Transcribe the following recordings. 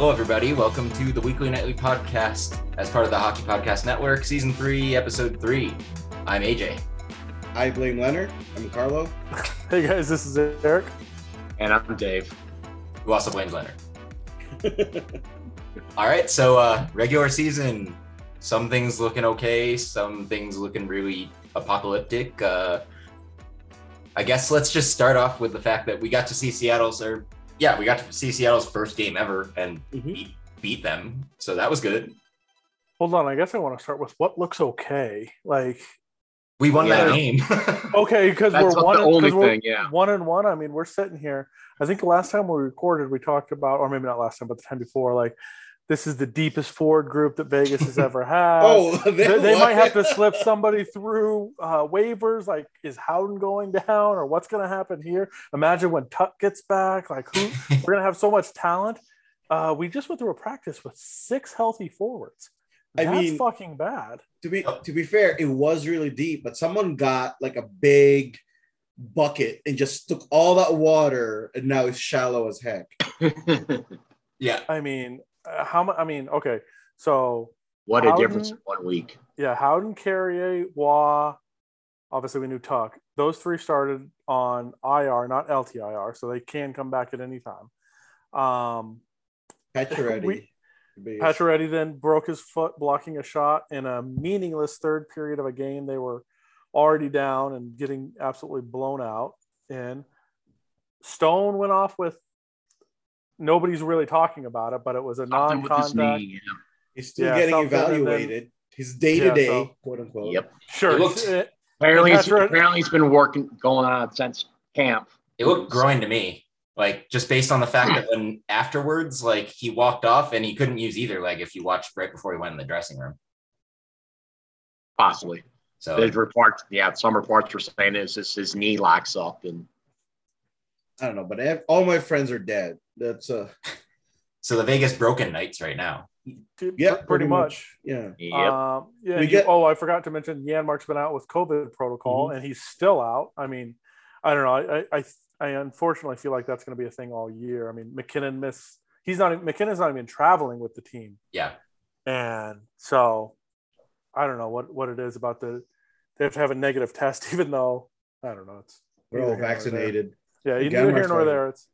Hello, everybody. Welcome to the Weekly Knightly Podcast as part of the Hockey Podcast Network, Season 3, Episode 3. I'm AJ. I blame Leonard. I'm Carlo. Hey guys, this is Eric. And I'm Dave. Who also blames Leonard. All right, so uh, regular season, some things looking okay, some things looking really apocalyptic. Uh, I guess let's just start off with the fact that we got to see Seattle's, or yeah, we got to see Seattle's first game ever and Mhm. beat, beat them. So that was good. Hold on, I guess I want to start with what looks okay. Like, We won that game. okay, because we're one. the only 'cause we're thing, yeah. one and one. I mean, we're sitting here. I think the last time we recorded, we talked about, or maybe not last time, but the time before, like this is the deepest forward group that Vegas has ever had. oh, they, they might have to slip somebody through uh, waivers. Like, is Howden going down, or what's going to happen here? Imagine when Tuch gets back. Like, who we're going to have so much talent. Uh, we just went through a practice with six healthy forwards. I That's mean- fucking bad. to be to be fair, it was really deep, but someone got like a big bucket and just took all that water, and now it's shallow as heck. yeah. I mean, how much? I mean, okay, so what a difference in one week. yeah, Howden, Carrier, Wah. Obviously, we knew Tuch. Those three started on IR, not LTIR, so they can come back at any time. Um, Pacioretty. We- Biggest. Pacioretty then broke his foot blocking a shot in a meaningless third period of a game. They were already down and getting absolutely blown out. And Stone went off with nobody's really talking about it, but it was a Something with his non-contact. yeah. He's still Yeah, getting something, then- evaluated. His day to day, quote unquote. Yep. Sure, It looked- it- Apparently, And it's, Pacioretty- apparently, it's been working, going on since camp. It looked groin to me, like just based on the fact that when afterwards, like he walked off and he couldn't use either leg if you watched right before he went in the dressing room. Possibly. So There's reports, yeah, some reports were saying is this his knee locks up and I don't know, but ev- all my friends are dead. That's uh, so the Vegas broken nights right now. Yeah, pretty, pretty much. yeah. yep. Um, yeah. You- get- oh, I forgot to mention Janmark's been out with COVID protocol, Mm-hmm. and he's still out. I mean, I don't know. I, I, I, I unfortunately feel like that's going to be a thing all year. I mean, MacKinnon miss. He's not. MacKinnon's not even traveling with the team, Yeah. and so I don't know what what it is about the. They have to have a negative test, even though I don't know. It's We're neither all here vaccinated. Yeah, you neither here my nor there. It's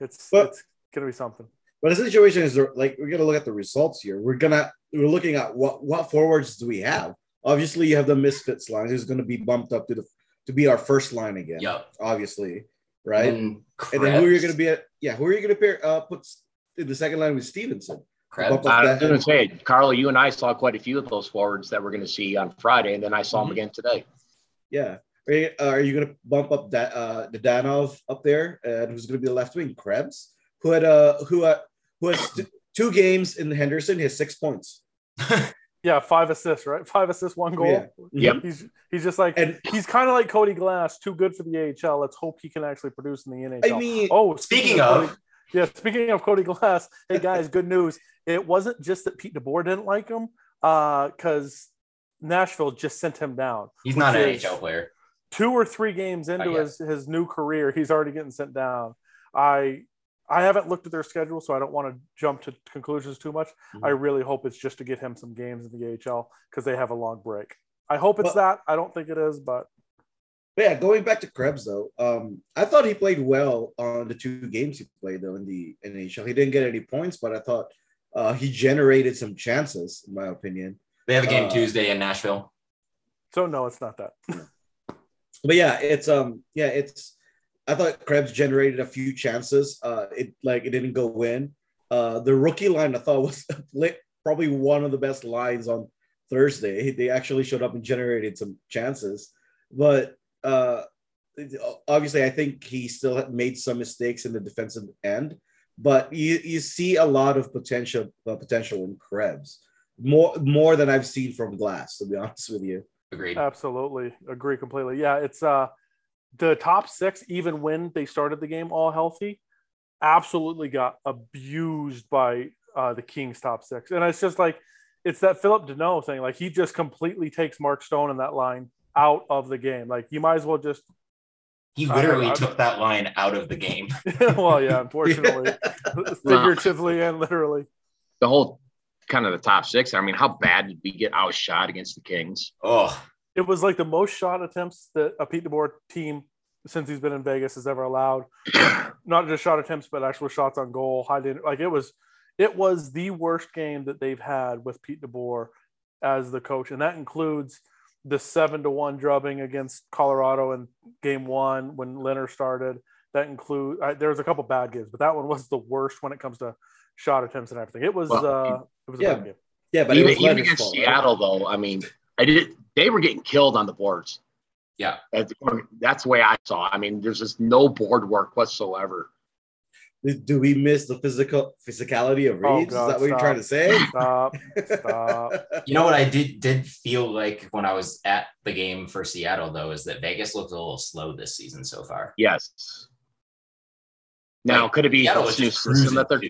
it's But- it's going to be something. But the situation is like we're gonna look at the results here. We're gonna we're looking at what what forwards do we have. Obviously, you have the misfits line who's gonna be bumped up to the to be our first line again. Yep. Obviously, right? And, And then who are you going to be at? Yeah, who are you going to pair uh, put in the second line with Stephenson? Krebs? I was going to say, Carlo, you and I saw quite a few of those forwards that we're going to see on Friday, and then I saw Mhm. them again today. Yeah. Are you, uh, are you going to bump up that uh, Dadonov up there? And who's going to be the left wing? Krebs, who had uh, who uh, who has t- two games in Henderson. He has six points. Yeah, five assists, right? Five assists, one goal. Yeah. Yep. He's he's just like And he's kind of like Cody Glass, too good for the AHL. Let's hope he can actually produce in the NHL. I mean, oh, Speaking of- Cody, yeah, speaking of Cody Glass, hey guys, good news. It wasn't just that Pete DeBoer didn't like him, because Nashville just sent him down. He's not an which is NHL player. Two or three games into his his new career, he's already getting sent down. I I haven't looked at their schedule, so I don't want to jump to conclusions too much. Mhm. I really hope it's just to get him some games in the AHL because they have a long break. I hope it's Well- that. I don't think it is, but But yeah, going back to Krebs though, um, I thought he played well on the two games he played though in the NHL. He didn't get any points, but I thought uh, he generated some chances, in my opinion. They have a game Uh, Tuesday in Nashville. so no, it's not that. But yeah, it's um yeah, it's I thought Krebs generated a few chances. Uh it like it didn't go in. Uh the rookie line I thought was probably one of the best lines on Thursday. They actually showed up and generated some chances. But uh obviously I think he still made some mistakes in the defensive end, but you you see a lot of potential uh, potential in Krebs. More more than I've seen from Glass, to be honest with you. Agreed. Absolutely agree completely. Yeah, it's uh the top six, even when they started the game all healthy, absolutely got abused by uh, the Kings top six. And it's just like it's that Phillip Danault thing. Like he just completely takes Mark Stone in that line out of the game. Like you might as well just He literally I- took that line out of the game. well, yeah, unfortunately, figuratively and literally. The whole kind of the top six. I mean, how bad did we get outshot against the Kings? Oh, It was like the most shot attempts that a Pete DeBoer team since he's been in Vegas has ever allowed. Not just shot attempts, but actual shots on goal. High din- like it was, it was the worst game that they've had with Pete DeBoer as the coach, and that includes the seven to one drubbing against Colorado in Game One when Leonard started. That include uh, there was a couple bad games, but that one was the worst when it comes to shot attempts and everything. It was Well, uh, it was a yeah. bad game. Yeah, but even, it was even against fault, right? Seattle, though, I mean, I did. They were getting killed on the boards. yeah. That's, that's the way I saw. it. I mean, there's just no board work whatsoever. Do we miss the physical physicality of Oh, God, Is that what you're trying to say? Stop. Stop. You know what I did did feel like when I was at the game for Seattle though is that Vegas looked a little slow this season so far. Yes. Now, Like, could it be Seattle this was new just system cruising. that they're?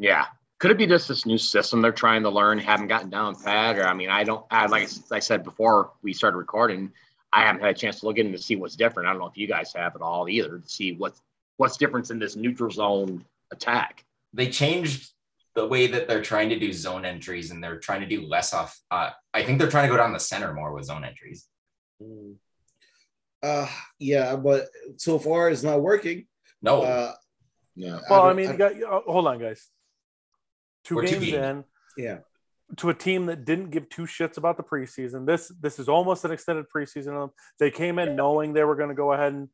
Yeah. Could it be just this new system they're trying to learn, haven't gotten down pat? Or I mean, I don't. I like I said before we started recording, I haven't had a chance to look in to see what's different. I don't know if you guys have at all either to see what's what's difference in this neutral zone attack. They changed the way that they're trying to do zone entries and they're trying to do less off. Uh, I think they're trying to go down the center more with zone entries. Mm. Uh, yeah, but so far it's not working. No, Uh, Yeah. Well, I don't- mean, you got, uh, hold on, guys. 2 We're two games games. in yeah, to a team that didn't give two shits about the preseason. This this is almost an extended preseason. They came in knowing they were going to go ahead and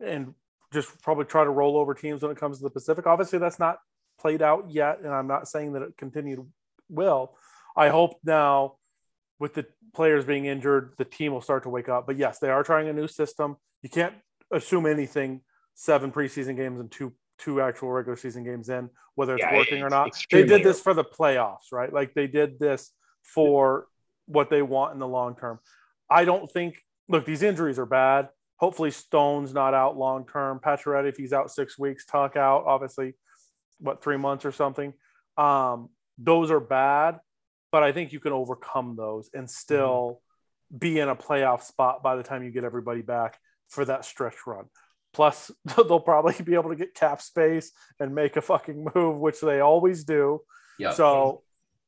and just probably try to roll over teams when it comes to the Pacific. Obviously, that's not played out yet, and I'm not saying that it continued will. I hope now with the players being injured, the team will start to wake up. But yes, they are trying a new system. You can't assume anything seven preseason games and two two actual regular season games in, whether it's Yeah, working or not. They did this for the playoffs, right? Like they did this for what they want in the long term. I don't think look, these injuries are bad. Hopefully Stone's not out long term. Pacioretty, if he's out six weeks, Tuch out, obviously, what, three months or something. Um, those are bad, but I think you can overcome those and still be in a playoff spot by the time you get everybody back for that stretch run. Plus, they'll probably be able to get cap space and make a fucking move, which they always do. yeah. So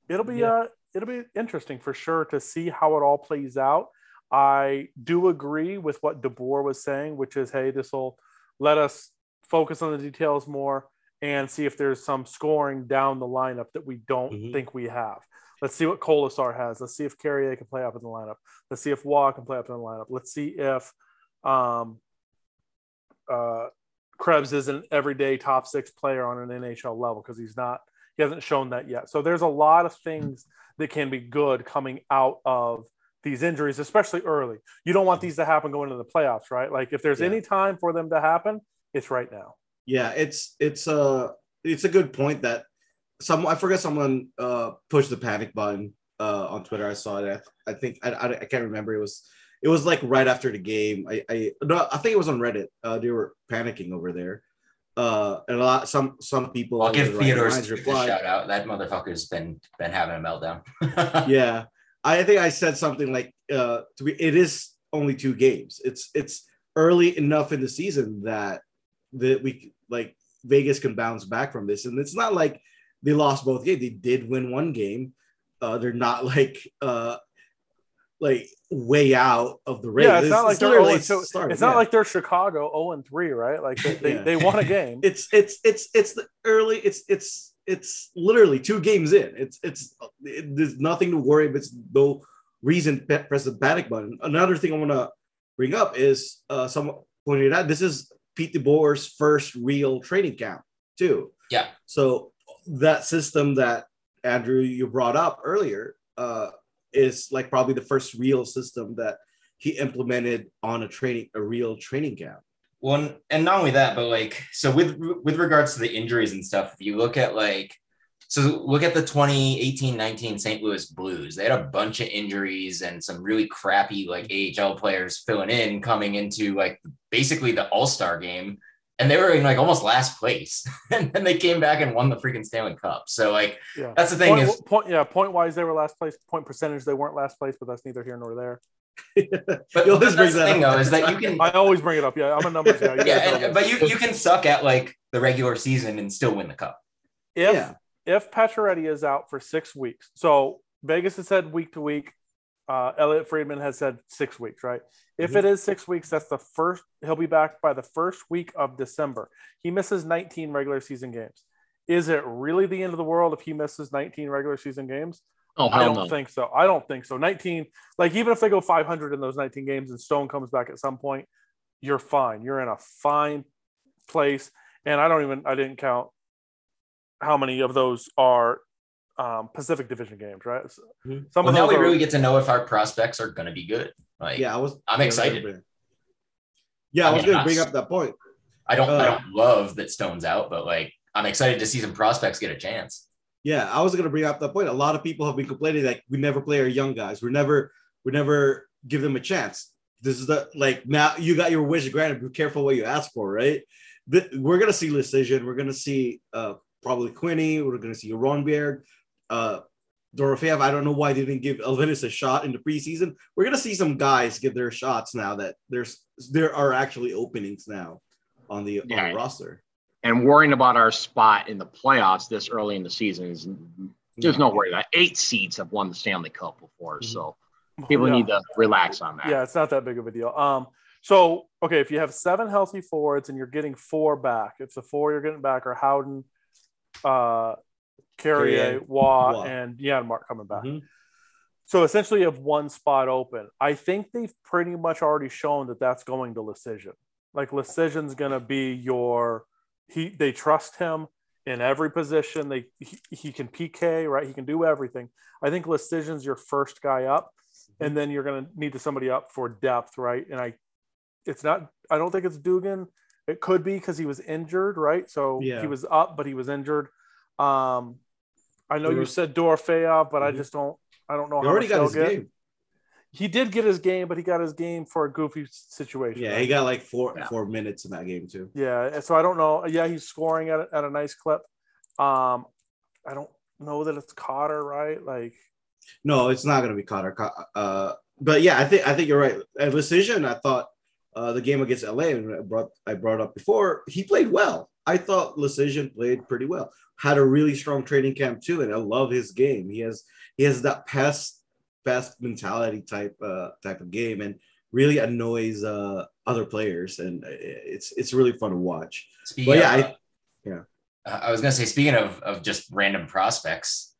it'll be Yeah. uh it'll be interesting for sure to see how it all plays out. I do agree with what DeBoer was saying, which is, hey, this will let us focus on the details more and see if there's some scoring down the lineup that we don't Mhm. think we have. Let's see what Kolesar has. Let's see if Carrier can play up in the lineup. Let's see if Waugh can play up in the lineup. Let's see if um, uh, Krebs is an everyday top six player on an NHL level because he's not he hasn't shown that yet. So there's a lot of things that can be good coming out of these injuries, especially early. You don't want these to happen going into the playoffs, right? Like if there's Yeah. any time for them to happen, it's right now. yeah. It's it's a it's a good point that some I forget someone uh pushed the panic button uh on Twitter. I saw it. I, I think I, I I can't remember. It was it was like right after the game. I I no I think it was on Reddit. Uh, they were panicking over there. Uh, and a lot some some people. I'll give with right Theodore minds Steve a replied- shout out. That motherfucker's been been having a meltdown. yeah i think i said something like uh to be it is only two games it's it's early enough in the season that that we like vegas can bounce back from this and it's not like they lost both games they did win one game uh they're not like uh like way out of the race Yeah, it's not like they're literally 0 2. started, It's not yeah. like they're Chicago 0 and 3, right? Like they, they, Yeah. they won a game. it's it's it's it's the early it's it's it's literally two games in it's it's it, there's nothing to worry about it's no reason to press the panic button another thing i want to bring up is uh someone pointed out this is pete DeBoer's first real training camp too yeah. so that system that andrew you brought up earlier uh is like probably the first real system that he implemented on a training a real training camp Well, and not only that, but like, so with with regards to the injuries and stuff, if you look at like, so look at the 2018-19 St. Louis Blues. They had a bunch of injuries and some really crappy like AHL players filling in coming into like basically the All-Star game. And they were in like almost last place. and then they came back and won the freaking Stanley Cup. So like Yeah. that's the thing Point, is point, yeah, point wise, they were last place. Point percentage, they weren't last place, but that's neither here nor there. But, You but always that's bring the that thing up. though is that you can I always bring it up. Yeah, I'm a numbers guy. You yeah, and, but you you can suck at like the regular season and still win the cup. if Yeah. if Pacioretty is out for six weeks, so Vegas has said week to week. Uh, Elliotte Friedman has said six weeks, right? If Mhm. it is six weeks, that's the first. He'll be back by the first week of December. He misses 19 regular season games. Is it really the end of the world if he misses 19 regular season games? Oh I don't no. think so. I don't think so. 19, like even if they go 500 in those 19 games and Stone comes back at some point, you're fine. You're in a fine place. And I don't even, I didn't count how many of those are um, Pacific Division games, right? So- Mhm. Some Well, of now we are, really get to know if our prospects are going to be good. Like, Yeah, I was. I'm excited. Yeah, I, I was going to bring up that point. I don't, I Uh, don't love that Stone's out, but like, I'm excited to see some prospects get a chance. Yeah, I was going to bring up that point. A lot of people have been complaining that we never play our young guys. We never, we never give them a chance. This is the like now you got your wish granted. Be careful what you ask for, right? The, we're gonna see Leschyshyn. We're gonna see uh probably Quinney. We're gonna see Rondbjerg, uh Dorofeyev. I don't know why they didn't give Elvenes a shot in the preseason. We're gonna see some guys get their shots now that there's there are actually openings now on the, on Yeah. the roster. And worrying about our spot in the playoffs this early in the season is there's no worry. That eight seeds have won the Stanley Cup before, Mhm. so people Yeah. need to relax on that. Yeah, it's not that big of a deal. Um, so okay, if you have seven healthy forwards and you're getting four back, if the four you're getting back are Howden, uh, Carrier, Waugh, Waugh. and Janmark coming back. Mhm. So essentially, you have one spot open. I think they've pretty much already shown that that's going to Leschyshyn. Like Leschyshyn's going to be your he. They trust him in every position. They he, he can PK right. He can do everything. I think Leschyshyn's your first guy up, and then you're going to need to somebody up for depth, right? And I, it's not. I don't think it's Dugan. It could be because he was injured, right? So Yeah. he was up, but he was injured. Um, I know you was- said Dorofeyev, but I Mhm. just don't. I don't know He how already much got his get. game. He did get his game, but he got his game for a goofy situation. Yeah, right? he got like four Yeah. four minutes in that game too. Yeah, so I don't know. Yeah, he's scoring at a, at a nice clip. Um, I don't know that it's Cotter, right? Like, No, it's not going to be Cotter. Co- Uh, but yeah, I think I think you're right. At Leschyshyn, I thought uh, the game against LA, and I brought I brought up before, he played well. I thought Leschyshyn played pretty well. Had a really strong training camp too, and I love his game. He has he has that pest pest mentality type uh, type of game, and really annoys uh, other players, and it's it's really fun to watch. Speaking But yeah, of, I- yeah. uh, I was gonna say, speaking of of just random prospects,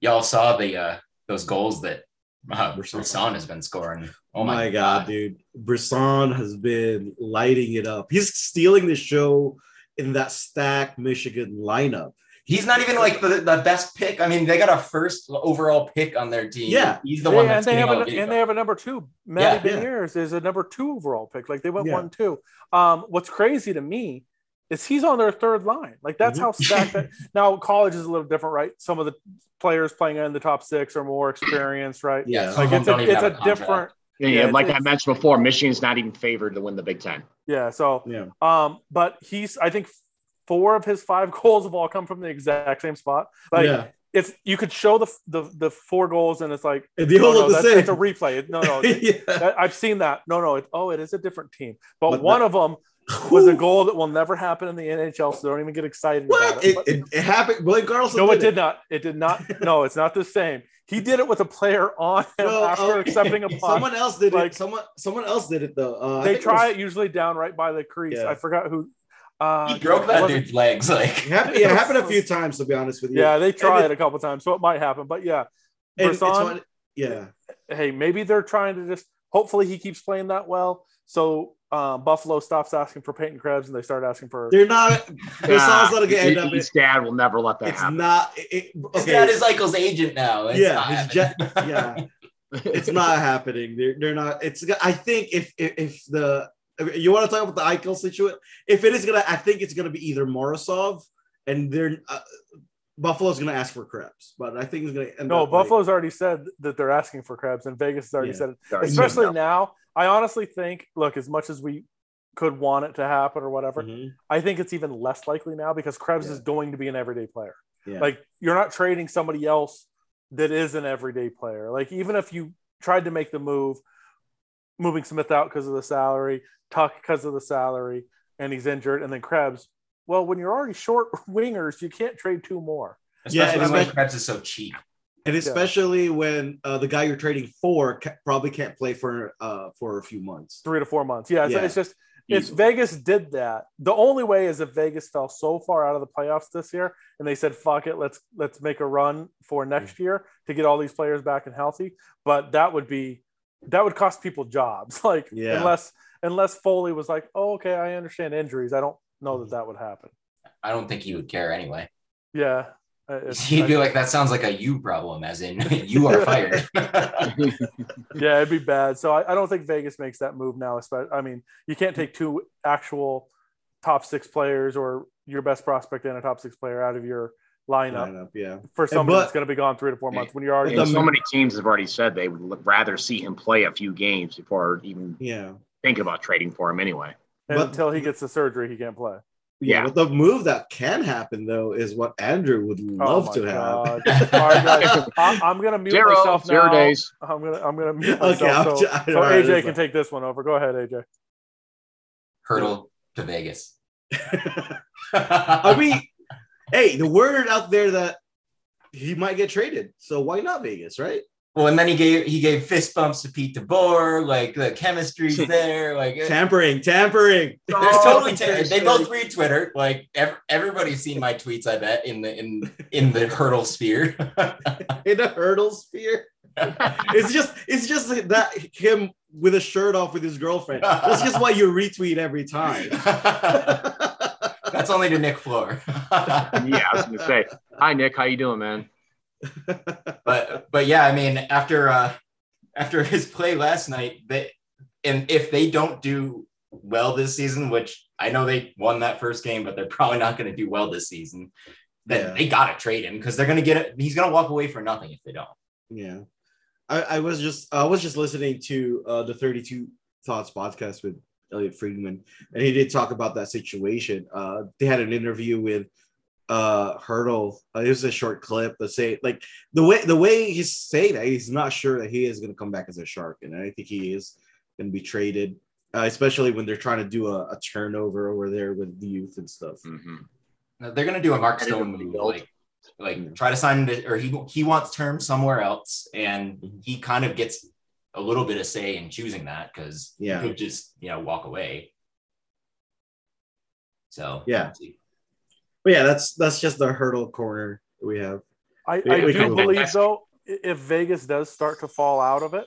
y'all saw the uh those goals that uh, Brisson. Brisson has been scoring. Oh my, god, dude. Brisson has been lighting it up. He's stealing the show in that stack Michigan lineup. He's not even like the, the best pick. I mean, they got a first overall pick on their team. Yeah. he's the They- one and that's they getting have a, the video. and they have a number two. Matty Yeah. Beniers is a number two overall pick. Like they went Yeah. one two. Um, what's crazy to me is he's on their third line. Like that's Mhm. how stacked that. Now college is a little different, right? Some of the players playing in the top six are more experienced, right? Yeah. Like it's a, it's have a different. Yeah, Yeah, like I mentioned before, Michigan's not even favored to win the Big Ten. Yeah. So Yeah. Um, but he's I think four of his five goals have all come from the exact same spot. Like yeah. if you could show the the the four goals and it's like And no, all no, look the that's, same. it's a replay. No, no, yeah. I've seen that. No, no, it, oh, it is a different team. But, But one that- of them was a goal that will never happen in the NHL, so don't even get excited What? about It, it. It, it happened. Blake Carlson. no, it did did not. It did not. No, it's not the same. He did it with a player on him Well, after oh, accepting a punt. Someone else did Like- it. Someone someone else did it though. Uh, they think try was- it usually down right by the crease. Yeah. I forgot who. Uh, He broke that dude's legs. Like It happened, yeah, it happened a few times to be honest with you. Yeah, they tried And it a couple times, so it might happen. But yeah, and it's Brisson, yeah. hey, maybe they're trying to just. Hopefully, he keeps playing that well. So um, Buffalo stops asking for Peyton Krebs and they start asking for. They're not. Brisson's not gonna his, end up. his dad will never let that It's happen. not. It, it- his dad is Eichel's agent now. It's yeah, not his happening. yeah. it's not happening. They're, they're not. It's. I think if if, if the you want to talk about the Eichel situation, if it is gonna, I think it's gonna be either Morozov and they're uh, Buffalo's gonna ask for Krebs, but I think it's gonna end no, up like- Buffalo's already said that they're asking for Krebs, and Vegas has already Yeah. said it. Sorry. Especially No. now, I honestly think, look, as much as we could want it to happen or whatever, Mhm. I think it's even less likely now because Krebs Yeah. is going to be an everyday player. Yeah. Like you're not trading somebody else that is an everyday player. Like even if you tried to make the move, moving Smith out because of the salary, Tuch because of the salary, and he's injured, and then Krebs. Well, when you're already short wingers, you can't trade two more. Yeah, Especially and when Krebs is so cheap. And especially when uh, the guy you're trading for ca- probably can't play for uh, for a few months. Three to four months. Yeah, it's, Yeah. it's just if Easily. Vegas did that, the only way is if Vegas fell so far out of the playoffs this year, and they said, "Fuck it, let's let's make a run for next year to get all these players back and healthy." But that would be that would cost people jobs. Like Yeah. unless unless Foley was like, "Oh, okay, I understand injuries. I don't know that that would happen." I don't think he would care anyway. Yeah, Uh, it's- He'd be I- like, that sounds like a you problem, as in you are fired. yeah, it'd be bad. So I, I don't think Vegas makes that move now. Especially, I mean, you can't take two actual top six players or your best prospect and a top six player out of your lineup Lineup, yeah. for somebody but- that's going to be gone three to four months when you're already. So many teams have already said they would rather see him play a few games before even Yeah. thinking about trading for him anyway. and but- until he gets the surgery, he can't play. Yeah, Yeah. but the move that can happen though is what Andrew would oh love oh to my have. God. All right, guys, I, I'm going to mute Zero, myself zero now. days. I'm gonna I'm gonna mute Okay, myself. I'll so, ju- so know, AJ it's can take this one over. Go ahead, AJ. Hertl to Vegas. I mean, hey, the word out there that he might get traded, so why not Vegas, right? Well, and then he gave he gave fist bumps to Pete DeBoer. Like the chemistry's there. Like uh, Tampering, tampering. there's oh, totally ter- they both read Twitter. Like ev- everybody's seen my tweets. I bet in the in in the Hertl sphere. in a Hertl sphere. it's just it's just that him with a shirt off with his girlfriend. That's just why you retweet every time. That's only to Nick Floor. Yeah, I was gonna say, hi Nick, how you doing, man? But but yeah, I mean, after uh after his play last night, they and if they don't do well this season, which I know they won that first game, but they're probably not going to do well this season, then Yeah. they got to trade him because they're going to get it. He's going to walk away for nothing if they don't. Yeah. I, I was just I was just listening to uh, the 32 Thoughts podcast with Elliotte Friedman, and he did talk about that situation. Uh, they had an interview with uh Hertl. Uh, it was a short clip that say like the way the way he's saying that he's not sure that he is going to come back as a shark, and I think he is going to be traded, uh, especially when they're trying to do a, a turnover over there with the youth and stuff. Mhm. They're going to do a Mark I didn't Stone move, build. like like try to sign the, or he he wants terms somewhere else, and Mhm. he kind of gets a little bit of say in choosing that because Yeah. he could just you know walk away. So Yeah. But yeah, that's that's just the Hertl corner we have. I, We- I we do believe though, if Vegas does start to fall out of it,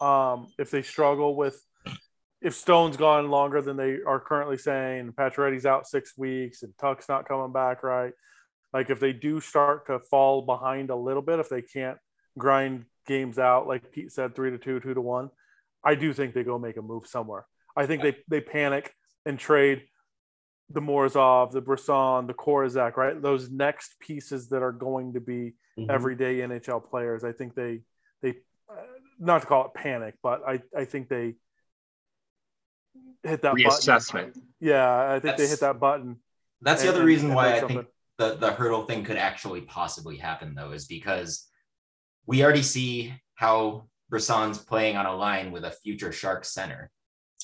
um, if they struggle with, if Stone's gone longer than they are currently saying, Pacioretty's out six weeks, and Tuch's not coming back right. Like if they do start to fall behind a little bit, if they can't grind games out, like Pete said, three to two, two to one, I do think they go make a move somewhere. I think they they panic and trade the Morozov, the Brisson, the Korczak, right? Those next pieces that are going to be Mhm. everyday NHL players. I think they they uh, not to call it panic, but I I think they hit that button. Reassessment. Yeah, I think they hit that button. That's the other reason and why make I something. think the, the Hertl thing could actually possibly happen, though, is because we already see how Brisson's playing on a line with a future Shark center.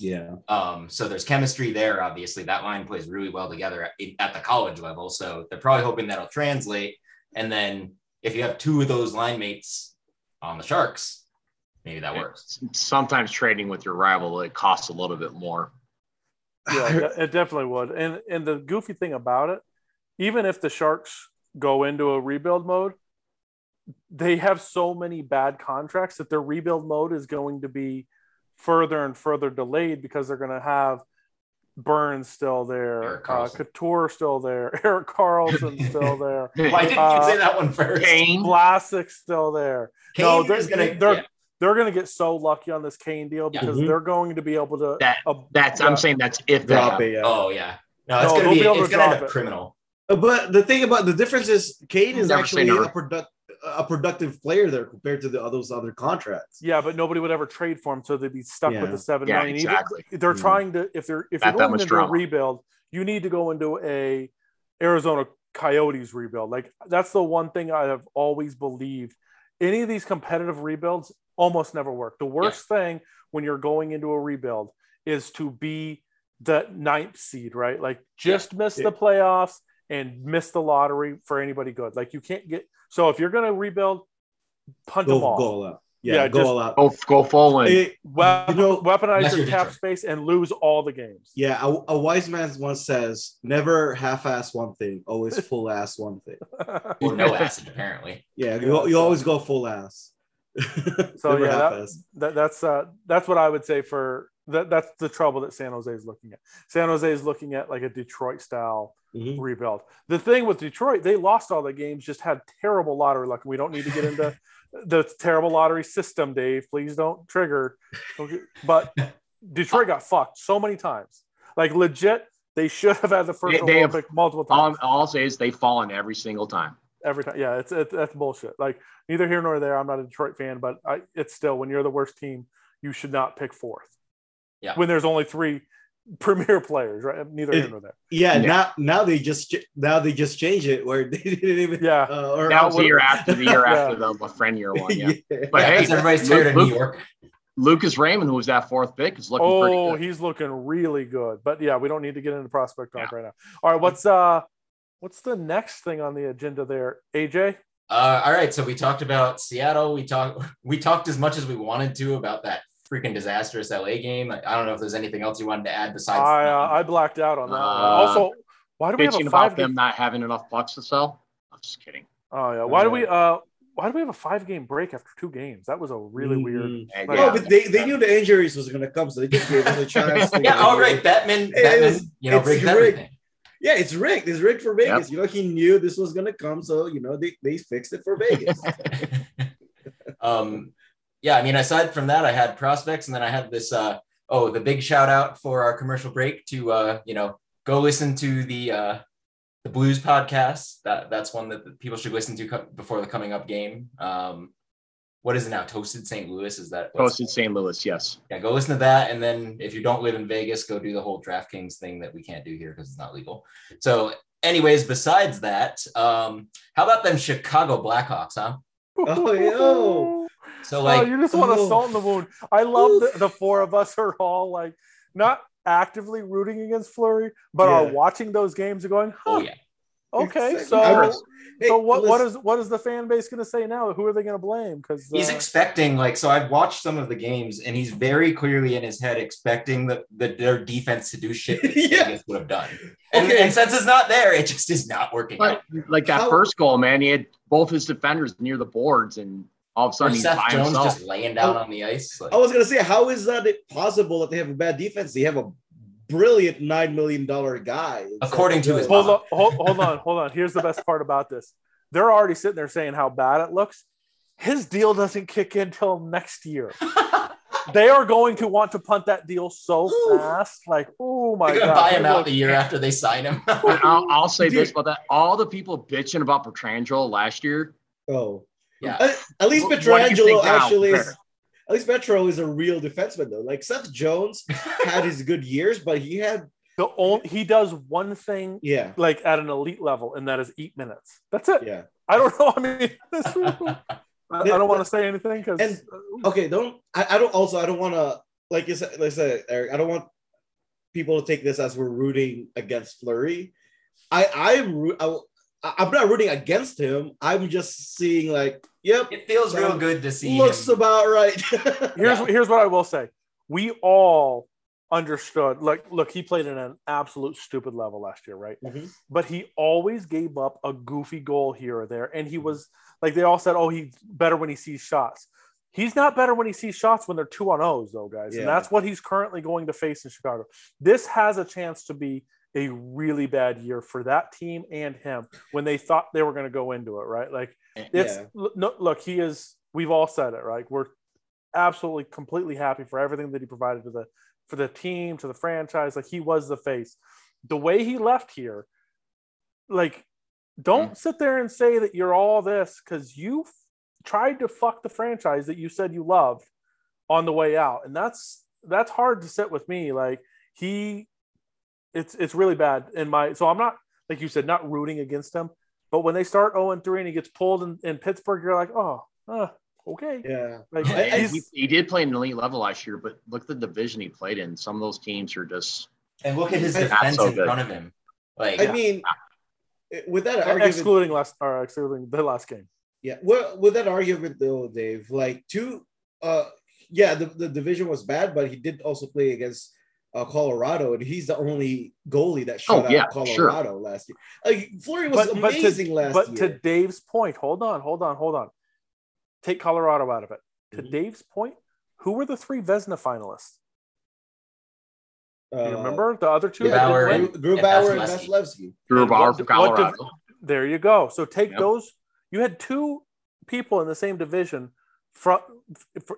Yeah. Um, so there's chemistry there. Obviously, that line plays really well together at, at the college level. So they're probably hoping that'll translate. And then if you have two of those line mates on the Sharks, maybe that works. Sometimes trading with your rival it costs a little bit more. Yeah, it- it definitely would. And and the goofy thing about it, even if the Sharks go into a rebuild mode, they have so many bad contracts that their rebuild mode is going to be further and further delayed because they're going to have Burns still there, Eric uh, Couture still there, Erik Karlsson still there, Why didn't Uh, you say that one first? Kane, Vlasic still there. Kane no, they're, gonna. they're, yeah. they're going to get so lucky on this Kane deal because Mhm. they're going to be able to. That- uh, that's Yeah. I'm saying that's if that Drop happens. it. Yeah. Oh yeah. No, it's No, gonna be. be able it's gonna end up it. criminal. But the thing about the difference is Kane is Never actually a, product, a productive player there compared to the those other contracts. Yeah, but nobody would ever trade for him, so they'd be stuck Yeah. with the seven Yeah, million. Even- exactly. they're Mm. trying to if they're if Not you're going much into drama. a rebuild, you need to go into a Arizona Coyotes rebuild. Like that's the one thing I have always believed. Any of these competitive rebuilds, almost never work. The worst thing when you're going into a rebuild is to be the ninth seed, right? Like just miss Yeah. the playoffs and miss the lottery for anybody good. Like you can't get so if you're gonna rebuild, punt Go, them all. go all out. Yeah, Yeah, go just- all out. Go go full in. It- Wep- You know- weaponize your you're cap space and lose all the games. yeah, a, a wise man once says, "Never half-ass one thing, always full-ass one thing." or no ass, apparently. Yeah, Yeah, you, you always go full ass. So, Never yeah, that- that, that's uh, that's what I would say for that. That's the trouble that San Jose is looking at. San Jose is looking at like a Detroit style Mhm. rebuild. The thing with Detroit, they lost all the games, just had terrible lottery luck. We don't need to get into the terrible lottery system, Dave. Please don't trigger. Okay. But Detroit got fucked so many times. Like legit, they should have had the first They- they overall have- multiple All, times. all I'll say is they've fallen every single time. Every time, yeah, it's, it's that's bullshit. Like neither here nor there. I'm not a Detroit fan, but I, it's still when you're the worst team, you should not pick fourth. Yeah. When there's only three premier players, right? Neither It- here nor there. Yeah, Yeah. now now they just now they just change it where they didn't even Yeah. uh, or That was the year after the year Yeah. after the Lafreniere one. Yeah. yeah. But yeah, hey, 'cause everybody's tired of New York. Lucas Raymond, who was that fourth pick, is looking Oh, pretty good. he's looking really good. But yeah, we don't need to get into prospect talk right now. All right, what's uh what's the next thing on the agenda there? AJ? Uh, all right, so we talked about Seattle. We talked we talked as much as we wanted to about that freaking disastrous LA game. I I don't know if there's anything else you wanted to add besides. I uh, I blacked out on that. Uh, Also, why do we have Bitching a about five them game? not having enough bucks to sell. I'm just kidding. Oh yeah. Why do we uh why do we have a five game break after two games? That was a really weird. Mhm. And Like- No, yeah, but they, they knew the injuries was gonna come, so they just gave us a chance. to- yeah, all right, Batman. It Batman, is- you know, it's rigged rigged. everything. Yeah, it's rigged. It's rigged for Vegas. You know, he knew this was gonna come, so you know they, they fixed it for Vegas. um, yeah, I mean, aside from that, I had prospects, and then I had this. Uh, oh, the big shout out for our commercial break to uh, you know go listen to the uh, the Blues podcast. That that's one that people should listen to co- before the coming up game. Um, what is it now? Toasted St. Louis is that? what's- posted St. Louis. Yes. Yeah, go listen to that, and then if you don't live in Vegas, go do the whole DraftKings thing that we can't do here because it's not legal. So, anyways, besides that, um, how about them Chicago Blackhawks, huh? Oh, yo. So oh, you just want to oh. salt in the wound. I love that the four of us are all like not actively rooting against Fleury, but are watching those games and going, oh, huh, oh yeah, okay, Exactly. so was- Hey, so what what listen- is what is the fan base going to say now? Who are they going to blame? Because he's uh, expecting like so. I've watched some of the games, and he's very clearly in his head expecting that the their defense to do shit that Yeah. Would have done. And, Okay. and since it's not there, it just is not working. out. But like that How- first goal, man, he had both his defenders near the boards, and all of a Or sudden he's Seth by Jones himself. just laying down Oh. on the ice. Like, I was gonna say, how is that possible that they have a bad defense? They have a brilliant nine million dollar guy. It's According like, to his yo, hold on, hold, hold on, hold on. Here's the best part about this. They're already sitting there saying how bad it looks. His deal doesn't kick in till next year. They are going to want to punt that deal so Ooh. fast. Like, oh my they're god. gonna buy him out the year after they sign him. I'll, I'll say Dude. this about that: all the people bitching about Pietrangelo last year. Oh, yeah, at, at least What- what Pietrangelo now? actually is. At least Petro is a real defenseman though. Like Seth Jones had his good years, but he had The only he does one thing yeah, like at an elite level, and that is eat minutes. That's it. yeah. I don't know. I mean, I don't want to say anything because And- Okay, don't I, I don't also I don't want to like you said, like I said, Eric. I don't want people to take this as we're rooting against Fleury. I I'm I, I'm not rooting against him. I'm just seeing like, yep, it feels real good to see. looks him. about right. here's Yeah. here's what I will say. We all understood. Like, look, he played at an absolute stupid level last year, right? Mhm. But he always gave up a goofy goal here or there, and he was like they all said, "Oh, he's better when he sees shots." He's not better when he sees shots when they're two on O's, though, guys. Yeah. And that's what he's currently going to face in Chicago. This has a chance to be a really bad year for that team and him when they thought they were going to go into it, right? Like, eh, it's Yeah. no, look, he is. We've all said it, right? We're absolutely completely happy for everything that he provided to the for the team, to the franchise. Like he was the face. The way he left here, like, don't mm. sit there and say that you're all this because you f- tried to fuck the franchise that you said you loved on the way out, and that's that's hard to sit with me. Like he, it's it's really bad in my. So I'm not like you said, not rooting against him. But when they start 0 and 3 and he gets pulled in, in Pittsburgh, you're like, oh, uh, okay. Yeah. Like, I- I- He, he did play an elite level last year, but look at the division he played in. Some of those teams are just And look at his defense so in front of him. Like I mean, with that argument, excluding last or excluding the last game. Yeah, well, with that argument though, Dave, like two, uh, yeah, the, the division was bad, but he did also play against uh, Colorado, and he's the only goalie that shut Oh, out yeah, Colorado last year. Like Fleury was But- but to- amazing last but year. But to Dave's point, hold on, hold on, hold on. Take Colorado out of it. To Mhm. Dave's point, who were the three Vezina finalists? Do you Uh, remember the other two? Yeah, Bauer and- Grubauer and Grubauer and Vasilevskiy. Vasilevskiy. Drew And Bauer what- for what div- Colorado. There you go. So take Yep. those. You had two people in the same division from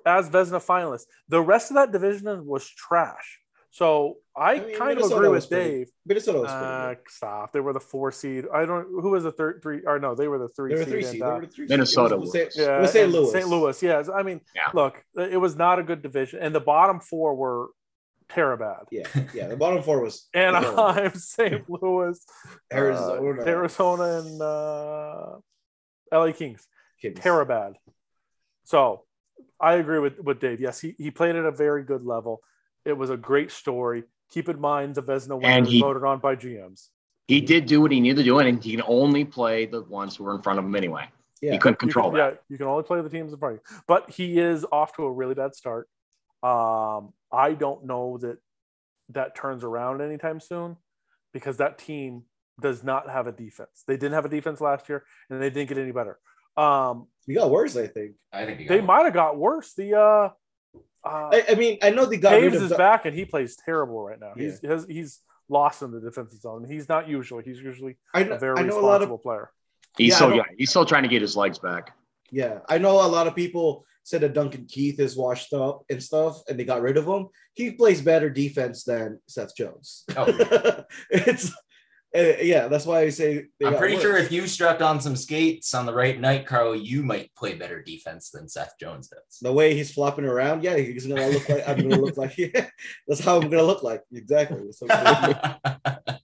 as Vezina finalists. The rest of that division was trash. So I, I mean, kind of agree with pretty Dave. Minnesota was pretty Uh, good. stop. They were the four seed. I don't. Who was the third three? Or no, they were the three They were seed. three and, seed. uh, were three. Minnesota It was, was. yeah, was St. Louis. St. Louis. Yes. I mean, Yeah. look, it was not a good division, and the bottom four were terrible. Yeah, yeah. The bottom four was Anaheim, St. Louis, uh, Arizona, Arizona, and uh, LA Kings. Kings. Terrible. So I agree with, with Dave. Yes, he, he played at a very good level. It was a great story. Keep in mind the Vezina winner And was he- voted on by GMs. He did do what he needed to do, and he can only play the ones who were in front of him anyway. Yeah. He couldn't You control can, that. Yeah, you can only play the teams in front of you. But he is off to a really bad start. Um, I don't know that that turns around anytime soon because that team does not have a defense. They didn't have a defense last year, and they didn't get any better. Um, You got worse, I think. I think he they might have got worse. The uh, uh, I, I mean, I know they got rid Toews of is the, back, and he plays terrible right now. He's has, he's lost in the defensive zone. He's not usually. He's usually I know, a very I know a lot responsible of player. He's Yeah, so don't- yeah, he's still trying to get his legs back. Yeah, I know a lot of people said that Duncan Keith is washed up and stuff, and they got rid of him. He plays better defense than Seth Jones. Oh. it's uh, yeah, that's why I say they I'm got pretty sure if you strapped on some skates on the right night, Carl, you might play better defense than Seth Jones does. the way he's flopping around, yeah, he's gonna look like I'm gonna look like yeah, that's how I'm gonna look like exactly. So,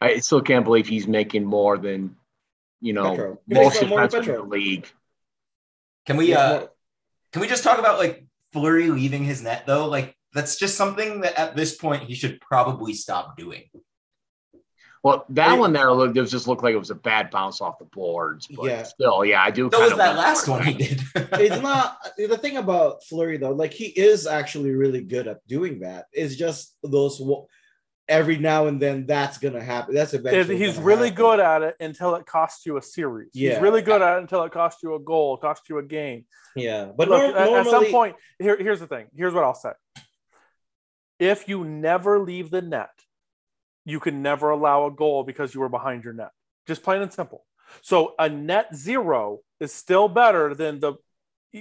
I still can't believe he's making more than you know Petro. most He's more defensemen in the league. Can we Yeah, uh more- can we just talk about like Fleury leaving his net though? Like that's just something that at this point he should probably stop doing. Well, that Hey. one there looked it just looked like it was a bad bounce off the boards. But Yeah. still, yeah, I do. That kind was of that last one he that. did. it's not the thing about Fleury though. Like he is actually really good at doing that. It's just those every now and then that's gonna happen. That's eventually. He's really happen. good at it until it costs you a series. Yeah. He's really good at it until it costs you a goal, costs you a game. Yeah, but Look, nor- at, at some point, here, here's the thing. Here's what I'll say. If you never leave the net, you can never allow a goal because you were behind your net. Just plain and simple. So a net zero is still better than the.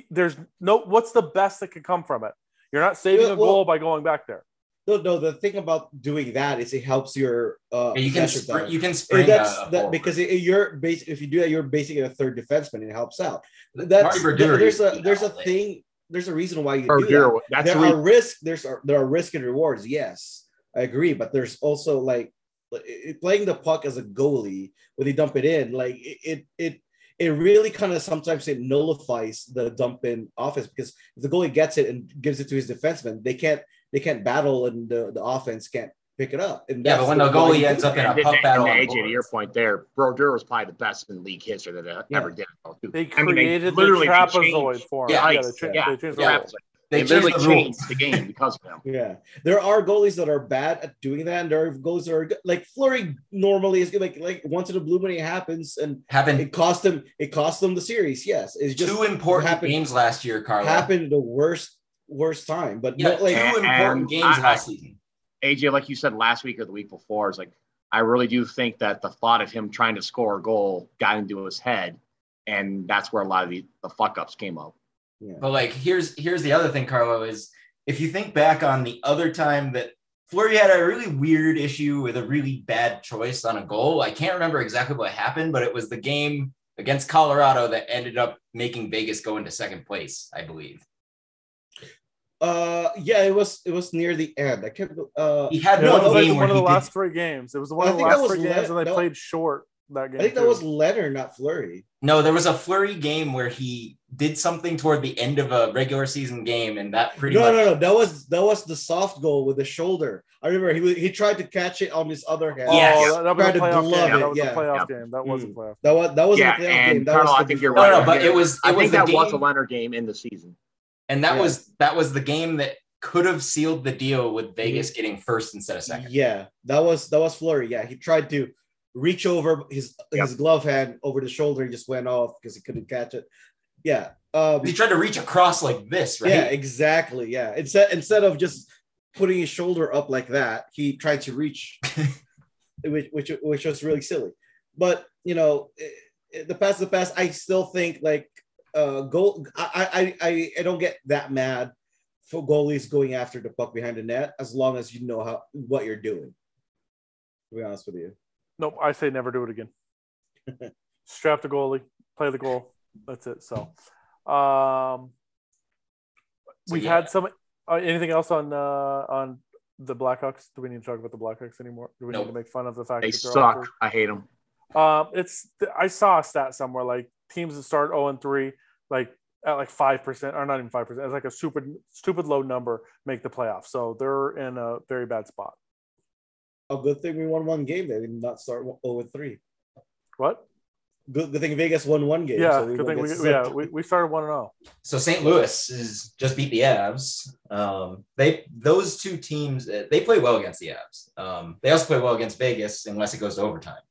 There's no. What's the best that could come from it? You're not saving Yeah, a well- goal by going back there. No, no. The thing about doing that is it helps your uh. you can possession spr- you can And spring that's a, a that because it, you're base if you do that, you're basically a third defenseman. And it helps out. That's Marty Brodeur there's a there's a thing. There's a reason why you Or do that. Bureau, that's there the are reason- risks. There's there are risk and rewards. Yes, I agree. But there's also like it- playing the puck as a goalie when they dump it in. Like it it it, it really kind of sometimes it nullifies the dump in offense because if the goalie gets it and gives it to his defenseman, they can't they can't battle and the, the offense can't pick it up. And Yeah, but when the why goalie ends up in a puck battle on AJ, to your point there, Brodeur was probably the best in league history that uh, Yeah. ever did it. though, too. They I mean, created the literally trapezoid changed- for him. Yeah, Yeah, ice, they, cha- yeah, they changed the yeah. rules. They They literally the changed the game because of him. Yeah, there are goalies that are bad at doing that, and there are goalies that are good. like Fleury. Normally, is good. like like once in a blue moon it happens, and Happened it cost them it cost them the series. Yes, it's just two important happened- games last year, Carl. happened the worst worst time. But Yeah, no, like two important games I- last season. AJ, like you said last week or the week before, is like I really do think that the thought of him trying to score a goal got into his head, and that's where a lot of the, the fuck ups came up. Yeah. But like here's here's the other thing, Carlo, is if you think back on the other time that Fleury had a really weird issue with a really bad choice on a goal. I can't remember exactly what happened, but it was the game against Colorado that ended up making Vegas go into second place, I believe. Uh, yeah, it was it was near the end. I kept uh He had Yeah, one game like where one of he the did- last three games. It was one I of the think last was three le- games, and they that- played short. that game. I think that was Leonard, not Fleury. No, there was a Fleury game where he did something toward the end of a regular season game, and that pretty no, much. no, no. That was that was the soft goal with the shoulder. I remember he wa- he tried to catch it on his other hand. Oh, Yes. that, that was a Tried to playoff game. it, That was yeah. a playoff Yeah. game. That was a Mm. playoff. That was that wasn't Yeah, a playoff and game. That Carl, was I think you're before. No, no, but it was. I It was think the that game, was a Leonard game in the season. and that Yeah. was that was the game that could have sealed the deal with Vegas getting first instead of second. Yeah, that was that was Fleury. Yeah, he tried to reach over his Yep. his glove hand over the shoulder and just went off because he couldn't catch it. Yeah. Um, He tried to reach across like this, right? Yeah, exactly. Yeah. Instead instead of just putting his shoulder up like that, he tried to reach, which which which was really silly. But you know, i- i- the past the past, I still think like uh goal. I I I I don't get that mad for goalies going after the puck behind the net as long as you know how what you're doing. To be honest with you. Nope, I say never do it again. Strap the goalie, play the goal. That's it. So, um, So, we've yeah. had some. Uh, anything else on uh, on the Blackhawks? Do we need to talk about the Blackhawks anymore? Do we need to make fun of the fact They that they're suck. off I hate them. to- Um, it's I saw a stat somewhere like teams that start zero and three, like at like five percent or not even five percent, it's like a stupid stupid low number make the playoffs. So they're in a very bad spot. A good thing we won one game. They did not start 0 and 3. What? Good, good thing Vegas won one game. Yeah, so we good thing we, yeah we, we started one and oh. zero. So St. Louis is just beat the Avs. Um, they those two teams uh, they play well against the Avs. Um, they also play well against Vegas unless it goes to overtime.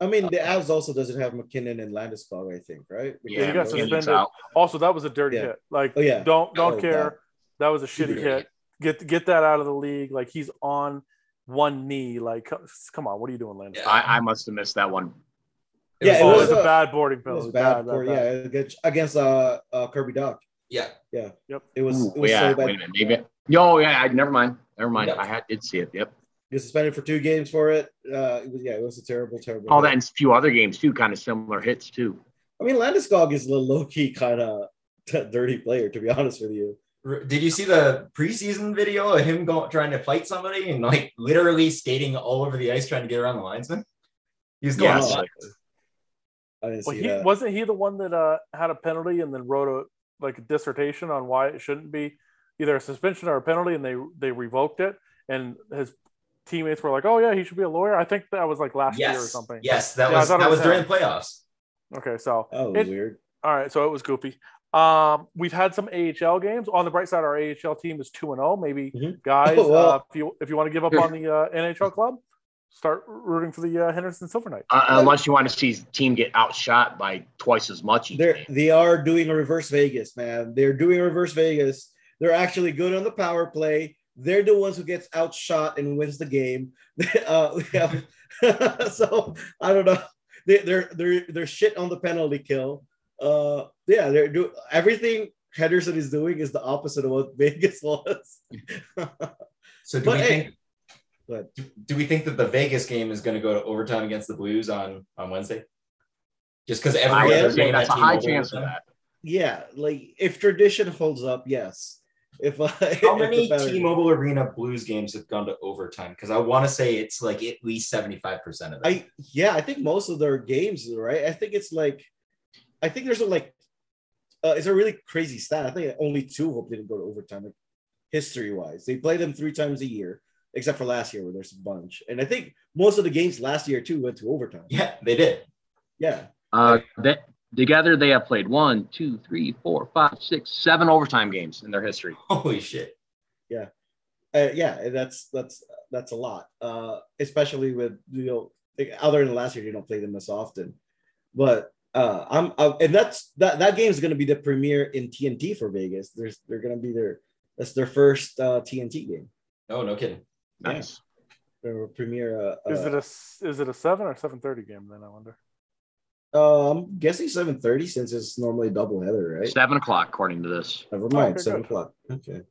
I mean, the Avs also doesn't have MacKinnon and Landeskog, I think, right? Yeah, you got suspended. out. Also, that was a dirty Yeah. hit. Like, Oh, yeah. don't don't Oh, care. bad. That was a shitty dirty. hit. Get get that out of the league. Like he's on one knee. Like, come on, what are you doing, Landon? Yeah. I, I must have missed that one. It Yeah, was it all- was a a- bad boarding It was bad, bad, for, bad, bad. yeah, against, against uh, uh, Kirby Dach. yeah. Yeah. Yep. It was, Ooh, it was yeah, so bad. wait a minute. Maybe. No, yeah, I never mind. Never mind. Yep. I had, did see it. Yep. He was suspended for two games for it. Uh, it was, yeah, it was a terrible, terrible. All hit. that and a few other games too, kind of similar hits too. I mean, Landeskog is a low key kind of dirty player, to be honest with you. Did you see the preseason video of him going trying to fight somebody and like literally skating all over the ice trying to get around the linesman? He's going Yeah, nuts. so- I didn't Well, see he that. wasn't he the one that uh, had a penalty and then wrote a like a dissertation on why it shouldn't be either a suspension or a penalty, and they they revoked it. And his teammates were like, "Oh yeah, he should be a lawyer." I think that was like last year or something. yes, that Yeah, was that was was during the playoffs. Okay, so oh, it- weird. All right, so it was goofy. Um, we've had some AHL games. On the bright side, our AHL team is two and zero. Maybe Mhm. guys, Oh, well. uh, if you if you want to give up on the uh, NHL club, start rooting for the uh, Henderson Silver Knights. Uh, unless you want to see his team get outshot by twice as much They're game. they are doing a reverse Vegas, man. They're doing a reverse Vegas. They're actually good on the power play. They're the ones who gets outshot and wins the game. uh, we so I don't know. They, they're they're they're shit on the penalty kill. Uh, yeah, they're do everything Henderson is doing is the opposite of what Vegas was. So do But we hey- think But do, do we think that the Vegas game is going to go to overtime against the Blues on on Wednesday? Just because every I would other Yeah, game that's a at high chance is of that. yeah, like if tradition holds up, yes. If uh, How if many T-Mobile Arena Blues games have gone to overtime? Because I want to say it's like at least seventy five percent of it. I yeah, I think most of their games, right? I think it's like, I think there's a like, uh, it's a really crazy stat. I think only two hope didn't go to overtime, like, history wise. They play them three times a year, except for last year where there's a bunch. And I think most of the games last year too went to overtime. yeah, they did. Yeah, Uh, that together they have played one, two, three, four, five, six, seven overtime games in their history. Holy shit! Yeah, uh, yeah, that's that's that's a lot. Uh, especially with you know, like, other than last year, you don't play them as often. But uh, I'm uh, and that's that that game is going to be the premiere in TNT for Vegas. There's they're going to be their that's their first uh, TNT game. Oh, no kidding. Yeah. Nice. Their premiere. Uh, Is uh, it a is it a seven or seven thirty game? Then I wonder. uh, I'm guessing seven thirty since it's normally double header, right? Seven o'clock according to this. Never mind, Okay, seven good. o'clock. Okay.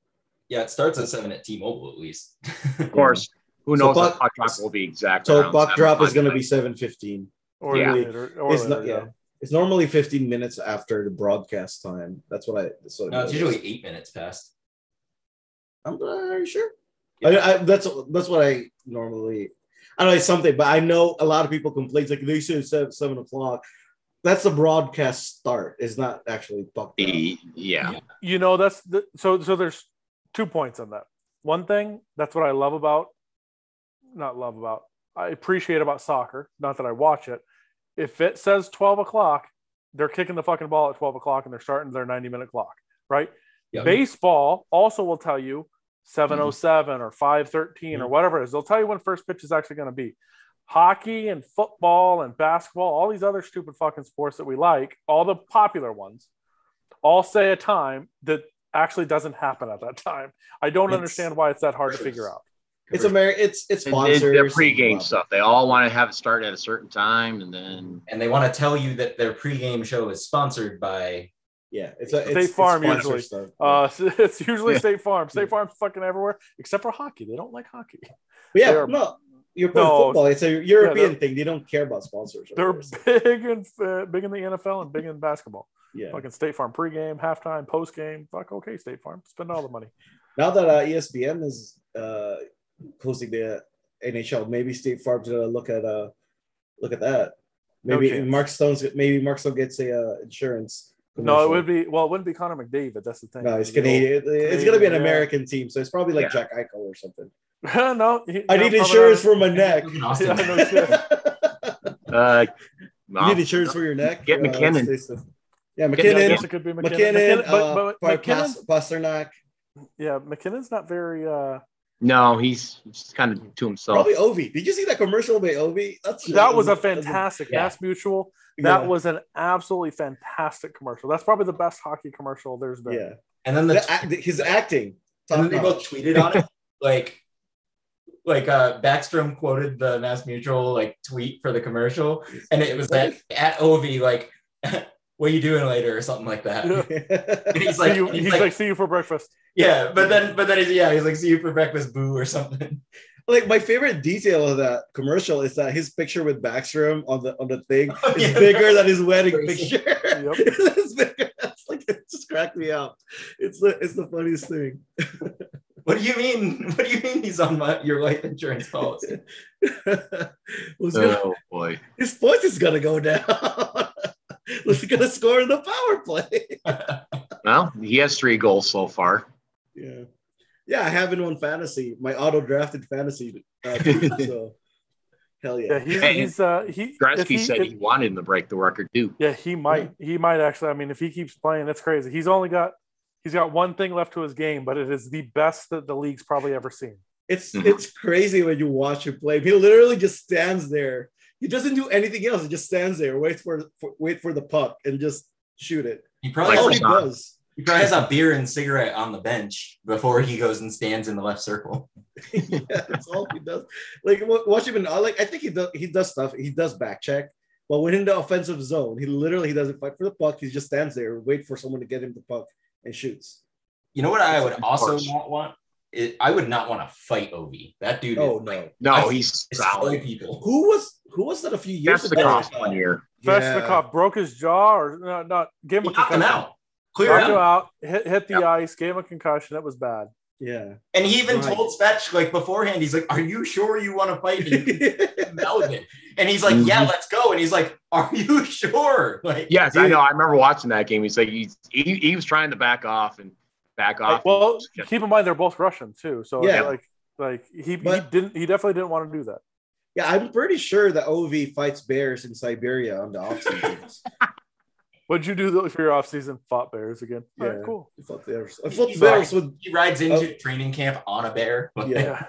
Yeah, it starts at seven at T-Mobile at least. Of course, who So knows puck- what puck drop will be exact. So around buck drop is going to be seven fifteen. Or Yeah. later. Or It's later, not yeah. It's normally 15 minutes after the broadcast time. That's what I. That's what no, it's it is. usually eight minutes past. I'm uh, are you sure. Yeah. I, I, that's that's what I normally. I don't know it's something, but I know a lot of people complain it's like they should have said seven o'clock. That's the broadcast start. It's not actually puck. drop. E- yeah. you know that's the, so so there's two points on that one thing that's what i love about not love about i appreciate about soccer not that i watch it if it says 12 o'clock they're kicking the fucking ball at 12 o'clock and they're starting their 90 minute clock right Yeah. baseball also will tell you 707 or 513 or Mhm. whatever it is they'll tell you when first pitch is actually going to be hockey and football and basketball all these other stupid fucking sports that we like all the popular ones all say a time that actually doesn't happen at that time. I don't It's- understand why it's that hard to figure out. It's Ameri- It's it's And sponsors. they- their pregame and- stuff. They all want to have it start at a certain time, and then and they want to tell you that their pregame show is sponsored by Yeah, it's a State it's, Farm it's usually. Stuff. Uh, it's usually Yeah. State Farm. State Farm's fucking everywhere except for hockey. They don't like hockey. But yeah, they're- no, you're playing No. football. It's a European they're- thing. They don't care about sponsors. They're big in uh, big in the NFL and big in basketball. there. yeah. Fucking State Farm pregame, halftime, postgame. Fuck okay, State Farm. Spend all the money. Now that uh, ESPN is uh, hosting the NHL, maybe State Farm's gonna look at uh look at that. Maybe chance. Mark Stone's maybe Mark Stone gets a uh, insurance. No, it would be well, it wouldn't be Connor McDavid. That's the thing. No, it's You know, Canadian. It's gonna be an yeah. American team, so it's probably like Yeah. Jack Eichel or something. no, he- I no, need probably insurance not. for my neck. Austin. Yeah, no shit. uh, You well, need insurance for your neck. Get Uh, MacKinnon. stay safe. yeah, Yeah, I MacKinnon. guess it could be MacKinnon. MacKinnon, MacKinnon, but, uh, but probably MacKinnon, Pas- Pastrnak, yeah, MacKinnon's not very. uh no, he's, he's kind of to himself. probably Ovi. Did you see that commercial by Ovi? That's That was a fantastic yeah. Mass Mutual. That yeah, was an absolutely fantastic commercial. That's probably the best hockey commercial there's been. yeah. And then the The act- his acting. and then they both tweeted on it like like uh Backstrom quoted the Mass Mutual like tweet for the commercial and it was like at Ovi like what are you doing later or something like that. Yeah. And he's like, you- he's he's like, like, see you for breakfast. yeah, but then but then he's yeah, he's like see you for breakfast boo or something. like my favorite detail of that commercial is that his picture with Backstrom on the on the thing Oh, is yeah. bigger than his wedding Crazy. picture. Yep. it's bigger. It's like it just cracked me up. It's the it's the funniest thing. What do you mean? What do you mean he's on my, your life insurance policy? Who's oh, gonna- oh boy. his points is gonna go down. Who's gonna score in the power play? Well, he has three goals so far. Yeah. Yeah, I have in one fantasy, my auto drafted fantasy. Uh, so hell yeah. Yeah, he's, Hey, he's uh he. if Gretzky said if- he wanted him to break the record too. Yeah, he might. He might actually. I mean, if he keeps playing, that's crazy. He's only got he's got one thing left to his game, but it is the best that the league's probably ever seen. It's Mhm. it's crazy when you watch him play. He literally just stands there. He doesn't do anything else. He just stands there, waits for, for wait for the puck, and just shoot it. He probably That's all has, he does. he probably has a beer and cigarette on the bench before he goes and stands in the left circle. yeah, that's all he does. Like wa- watch him in like I think he does he does stuff. He does back check, but when in the offensive zone, he literally he doesn't fight for the puck. He just stands there, wait for someone to get him the puck, and shoots. You know what I would also not want? It, I would not want to fight Ovi. That dude. Oh is, no, like, No, I he's destroy solid. people. who was who was that a few years That's the ago? cost one year. Svechnikov broke his jaw, or no, not gave him He a knocked him concussion. out. Clear Knocked him him. out, hit, hit the Yep. ice, gave him a concussion. It was bad. Yeah. And he even Right. told Svetch like beforehand, he's like, "Are you sure you want to fight?" And he's Melvin. And he's like, "Yeah, Mhm. let's go." And he's like, "Are you sure?" Like, Yes, I know. I remember watching that game. He's like he's, he, he was trying to back off and back off. Well, Yeah. keep in mind they're both Russian too, so Yeah. like like he, he didn't he definitely didn't want to do that. Yeah, I'm pretty sure that OV fights bears in Siberia on the off seasons. What'd you do though for your off season? Fought bears again. All right, Yeah. cool. I fought bears. I fought He's bears like- with he rides into Oh. training camp on a bear. Yeah. Yeah.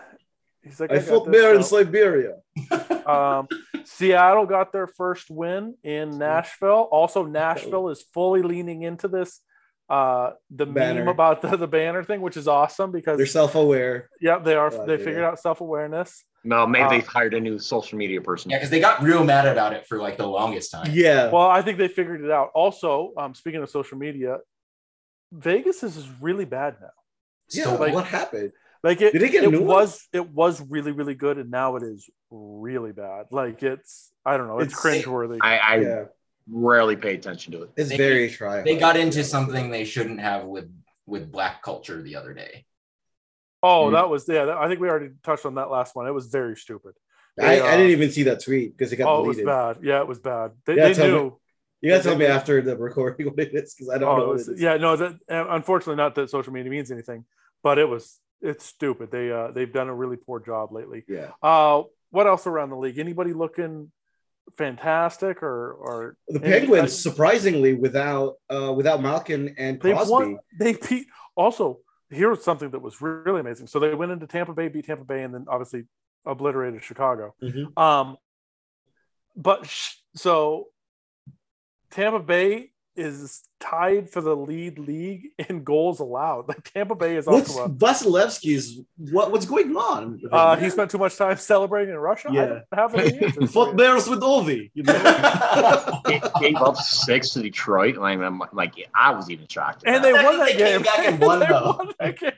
He's like, I got fought this, bear in Siberia. Um, Seattle got their first win in Nashville. Also, Nashville is fully leaning into this. Uh, the Banner. meme about the, the banner thing, which is awesome because They're self-aware. yeah, they are. Oh, they yeah. figured out self awareness. no, maybe Uh, they've hired a new social media person. Yeah, because they got real mad about it for like the longest time. Yeah. Well, I think they figured it out. Also, um, speaking of social media, Vegas is is really bad now. yeah. So like- what happened? Like it, Did they get it was it was really really good, and now it is really bad. Like it's I don't know, it's, It's- cringeworthy. I, I yeah. Rarely pay attention to it. It's They- very try. They got into something they shouldn't have with with black culture the other day. Oh, Mm. that was yeah. that- I think we already touched on that last one. It was very stupid. I, uh, I didn't even see that tweet because it got Oh, it was bad. Yeah, it was bad. They, Yeah, they tell me- knew. You gotta tell me after the recording what it is because I don't Oh, know what was, it is. yeah, no. That uh, unfortunately, not that social media means anything, but it was. It's stupid. They uh, they've done a really poor job lately. Yeah. Uh, what else around the league? Anybody looking fantastic or or The Penguins, surprisingly, without uh without Malkin and Crosby. won. They beat. Also, here's something that was really amazing. So they went into Tampa Bay, beat Tampa Bay, and then obviously obliterated Chicago. Mhm. Um, but sh- so Tampa Bay is tied for the lead league in goals allowed. Like Tampa Bay is What's also a. Vasilevskiy's what what's going on? Uh, he spent too much time celebrating in Russia. I Yeah. don't have any Fought bears with Ovi. You know? They gave up six to Detroit. Like, I'm like, I was even shocked. at and they won that They came game. back and won, They though. won.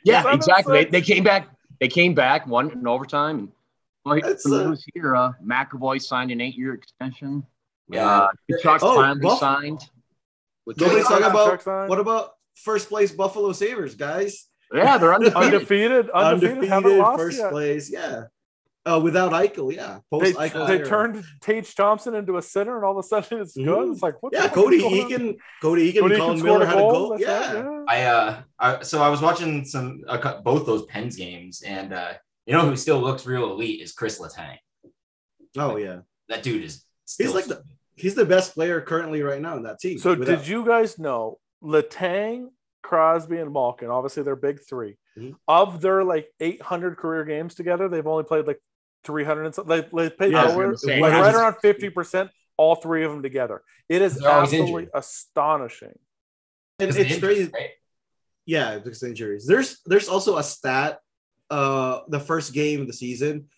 Yeah, exactly. They, they came back. They came back, won in overtime. And well, That's, the uh, news here. Uh, McAvoy signed an eight-year extension. Yeah. Uh, Tkachuk Oh, finally Buff- signed. With Nobody's talking about what about first place Buffalo Sabres, guys? yeah, they're undefeated. undefeated, undefeated, haven't lost first yet. place. Yeah. Uh, without Eichel, yeah. They, Eichel. they turned Tage Thompson into a center, and all of a sudden it's good. Mhm. It's like what? Yeah, fuck Cody is going? Eakin, Cody Eakin, Cody and Eakin Colin scored Miller a had a goal. goal. That's Yeah. I uh, I, so I was watching some a, cou- both those Pens games, and uh, you know who still looks real elite is Chris Letang. Oh yeah. That dude is. Still like the- He's the best player currently right now in that team. So Without- did you guys know Letang, Crosby, and Malkin? Obviously, they're big 3 Mhm. Of their like 800 career games together, they've only played like 300 and something. They, they played Yeah, I was nowhere, gonna say, like right around 50 percent. All three of them together. It is absolutely astonishing. And it's of crazy. right? Yeah, because injuries. There's there's also a stat. Uh, the first game of the season,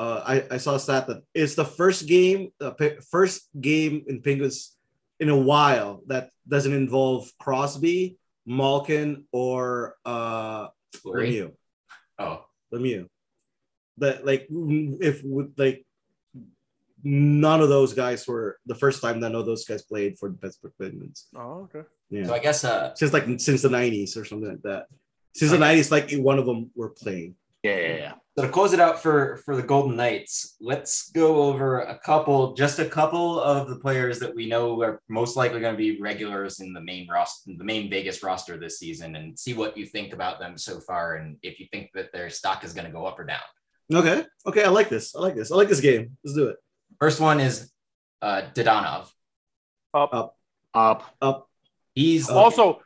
uh, I, I saw a stat that it's the first game, the first game in Penguins in a while that doesn't involve Crosby, Malkin, or uh Fleury? Lemieux. Oh, Lemieux. That like if with like none of those guys were the first time that none of those guys played for the Pittsburgh Penguins. Oh, okay. Yeah. so I guess uh, since like since the 90s or something like that. Since the 90s, like one of them were playing. Yeah, yeah, yeah. So to close it out for for the Golden Knights, let's go over a couple, just a couple of the players that we know are most likely going to be regulars in the main roster, the main Vegas roster this season, and see what you think about them so far, and if you think that their stock is going to go up or down. Okay. Okay. I like this. I like this. I like this game. Let's do it. First one is uh, Dadonov. Up. Up. Up. Up. He's Also,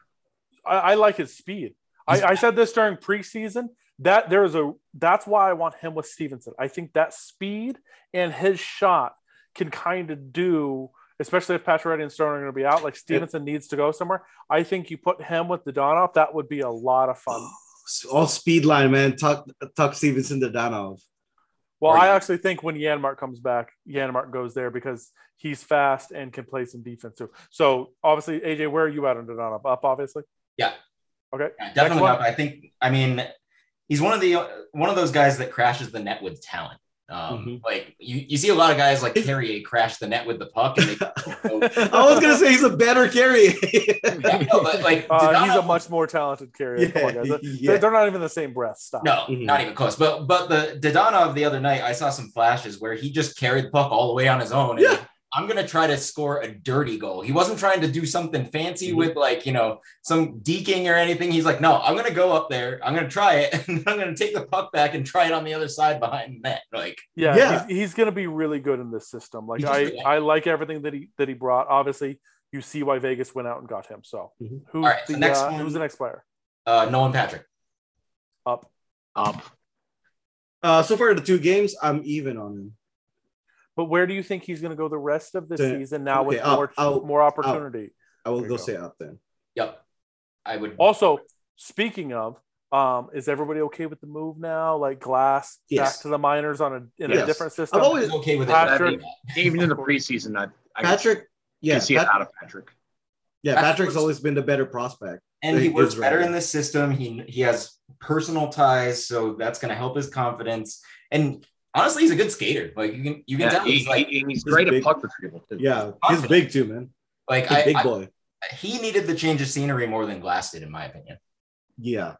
I, I like his speed. I, I said this during preseason that there is a that's why I want him with Stephenson. I think that speed and his shot can kind of do, especially if Pacioretty and Stone are going to be out. Like Stephenson needs to go somewhere. I think you put him with Dadonov. That would be a lot of fun. Oh, all speed line, man. Tuch Tuch Stephenson to Danov. Well, Or I you- actually think when Janmark comes back, Janmark goes there because he's fast and can play some defense too. So obviously, AJ, where are you at on Dadonov? Up, obviously. Yeah. Okay. Yeah, definitely up. I think. I mean, he's one of the one of those guys that crashes the net with talent. Um, Mhm. Like you, you see a lot of guys like Carrier crash the net with the puck, and they, I was gonna say he's a better carrier. Yeah, no, but like Uh, he's a much more talented carrier. Come on, guys. They're- yeah. They're not even the same breath. Stop. No, Mhm. not even close. But but the Dadonov the other night, I saw some flashes where he just carried the puck all the way on his own. And Yeah. I'm gonna try to score a dirty goal. He wasn't trying to do something fancy Mhm. with like you know some deking or anything. He's like, no, I'm gonna go up there. I'm gonna try it, and I'm gonna take the puck back and try it on the other side behind the net. Like Yeah, Yeah. He's, he's going to be really good in this system. Like I, really- I like everything that he that he brought. Obviously, you see why Vegas went out and got him. So Mhm. who's All right, so the next uh, one- who's the next player? uh, Nolan Patrick. Up. Up. uh, so far the two games, I'm even on him. But where do you think he's going to go the rest of the Okay, season now with okay, up, more out, more opportunity? I will There go go. say up then. Yep, I would. Also, speaking of, um, is everybody okay with the move now? Like Glass Yes. back to the minors on a in a different system. I've always okay with it. Patrick- Even in the preseason, I, I Patrick. Yeah, can see it out of Patrick. yeah. Patrick Patrick's was- always been the better prospect. and he He works better right. in this system. He he has personal ties, so that's going to help his confidence. And honestly, he's a good skater. Like you can you can Yeah, tell he- he's like he- he's he's great big. at puck retrieval too. Yeah, he's Confident. big too, man. like He's a I, big I- boy. he needed the change of scenery more than Glass did, in my opinion. Yeah.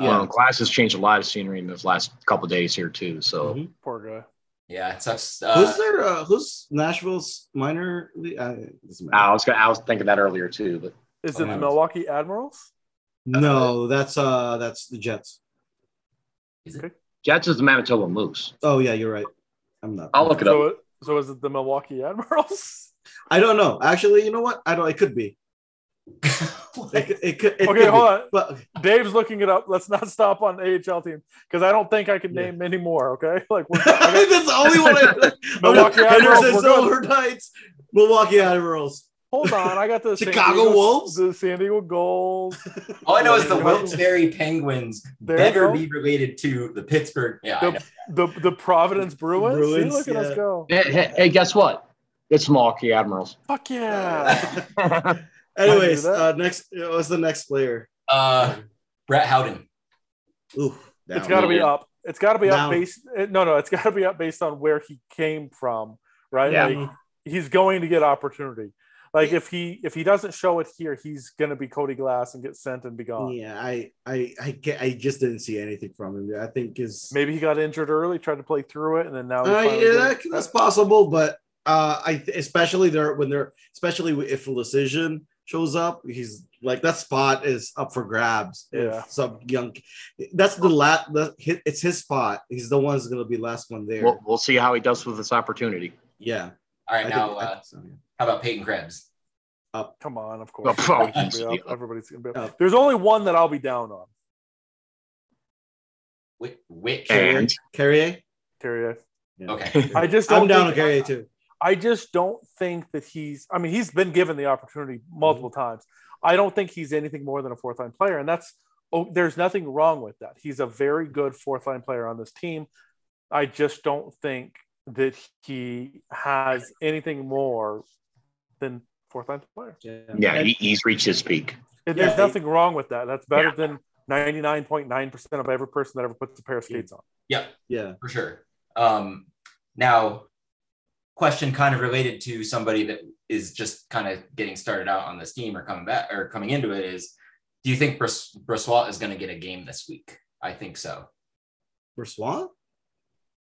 Well, Yeah. Glass has changed a lot of scenery in those last couple days here too. So Mhm. Poor guy. Yeah, it sucks. who's Uh, their uh, who's Nashville's minor? league? Uh. I was gonna, I was thinking that earlier too, but Is it Oh, the no. Milwaukee Admirals? No, that's uh that's the Jets. Jets is the Manitoba Moose. Oh yeah, you're right. I'm not. I'll look it up. So, so is it the Milwaukee Admirals? I don't know. Actually, you know what? I don't. It could be. It, could- it could. It Okay, could hold be. on. But Dave's looking it up. Let's not stop on AHL team because I don't think I can Yeah. name many more. Okay, like we're, I got- that's the only one. I, Milwaukee Admirals, Henderson we're good. Silver Knights, Milwaukee Admirals. Hold on, I got the Chicago Diego- Wolves? the San Diego Gold. all I know is the There you go. Wilkes-Barre Penguins There better be related to the Pittsburgh. Yeah, I know. The the Providence Bruins. Bruins, See, look at us go. Hey, hey, hey, guess what? It's Milwaukee Admirals. Fuck yeah. Anyways, uh, next. What's the next player? Uh, Brett Howden. Ooh, it's got to be up. It's got to be Now- up based. No, no, it's got to be up based on where he came from, right? Yeah. Like, he's going to get opportunity. Like if he if he doesn't show it here, he's going to be Cody Glass and get sent and be gone. Yeah, I, I, I, ca- I just didn't see anything from him. I think his. Maybe he got injured early, tried to play through it, and then now. Uh, yeah, that, that's possible, but uh, I th- especially there when they're especially if Leschyshyn shows up, he's like that spot is up for grabs. if Yeah. some young. That's the lat. The hit. It's his spot. He's the one who's gonna be last one there. We'll, we'll see how he does with this opportunity. yeah. All right, I now think- uh, so, yeah. How about Peyton Krebs? Come on, of course. Oh, Everybody's gonna be up. up. Everybody's gonna be up. Up. There's only one that I'll be down on. Which? which? And Carrier. Carrier. Yeah. Okay. I just don't I'm down on Carrier too. I just don't think that he's. I mean, he's been given the opportunity multiple mm-hmm. times. I don't think he's anything more than a fourth line player, and that's. Oh, there's nothing wrong with that. He's a very good fourth line player on this team. I just don't think that he has anything more than fourth line player. Yeah. yeah, he, he's reached his peak. And Yeah, there's he- nothing wrong with that. That's better Yeah. than 99.9% of every person that ever puts a pair of skates on. Yep. yeah. for sure. Um, now, question kind of related to somebody that is just kind of getting started out on this team or coming back or coming into it is, do you think Bris- Brossoit is going to get a game this week? I think so. For Swan?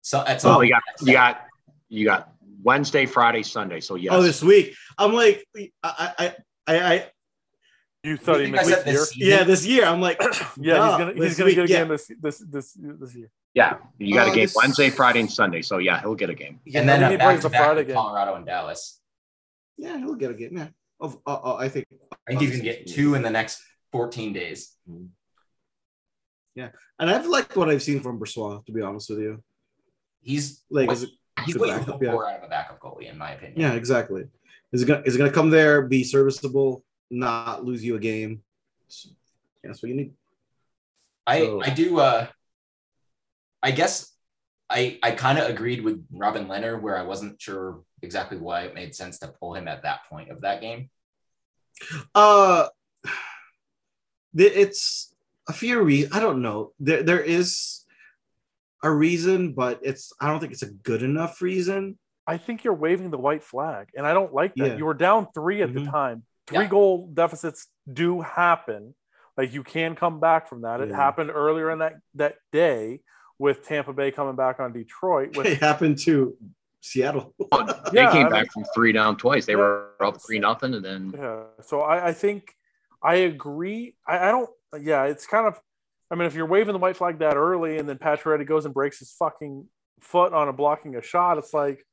So at Well, some you got you got you got Wednesday, Friday, Sunday. So yes, Oh, this week. I'm like, I, I, I, I, You thought he missed said a year? season? yeah, this year I'm like, Yeah, Nah, he's gonna he's gonna week, get a yeah. game this this this this year. yeah, you got Oh, a game this- Wednesday, Friday, and Sunday. So yeah, he'll get a game. and then I think a he plays back the to Friday game. Colorado and Dallas. yeah, he'll get a game. Yeah. Of, uh, uh, I think. I think he's going to get two in the next 14 days. Yeah, and I've liked what I've seen from Brossoit, to be honest with you. He's Like, what- is it, he's what you backup, hope yeah. out of a backup goalie, in my opinion. yeah, exactly. Is it gonna is it gonna come there, be serviceable, not lose you a game? Yeah, that's what you need. I So- I do uh I guess I I kind of agreed with Robin Lehner where I wasn't sure exactly why it made sense to pull him at that point of that game. Uh, it's a few reasons. I don't know. There there is a reason, but it's I don't think it's a good enough reason. I think you're waving the white flag, and I don't like that. Yeah. You were down three at the Mhm. time. Three Yeah. goal deficits do happen. Like you can come back from that. It Yeah. happened earlier in that that day with Tampa Bay coming back on Detroit. With It happened to Seattle. They Yeah, came I back from three down twice. They Yeah. were up three nothing, and then Yeah. So I, I think I agree. I, I don't. Yeah, it's kind of. I mean, if you're waving the white flag that early, and then Pacioretty goes and breaks his fucking foot on a blocking a shot, it's like,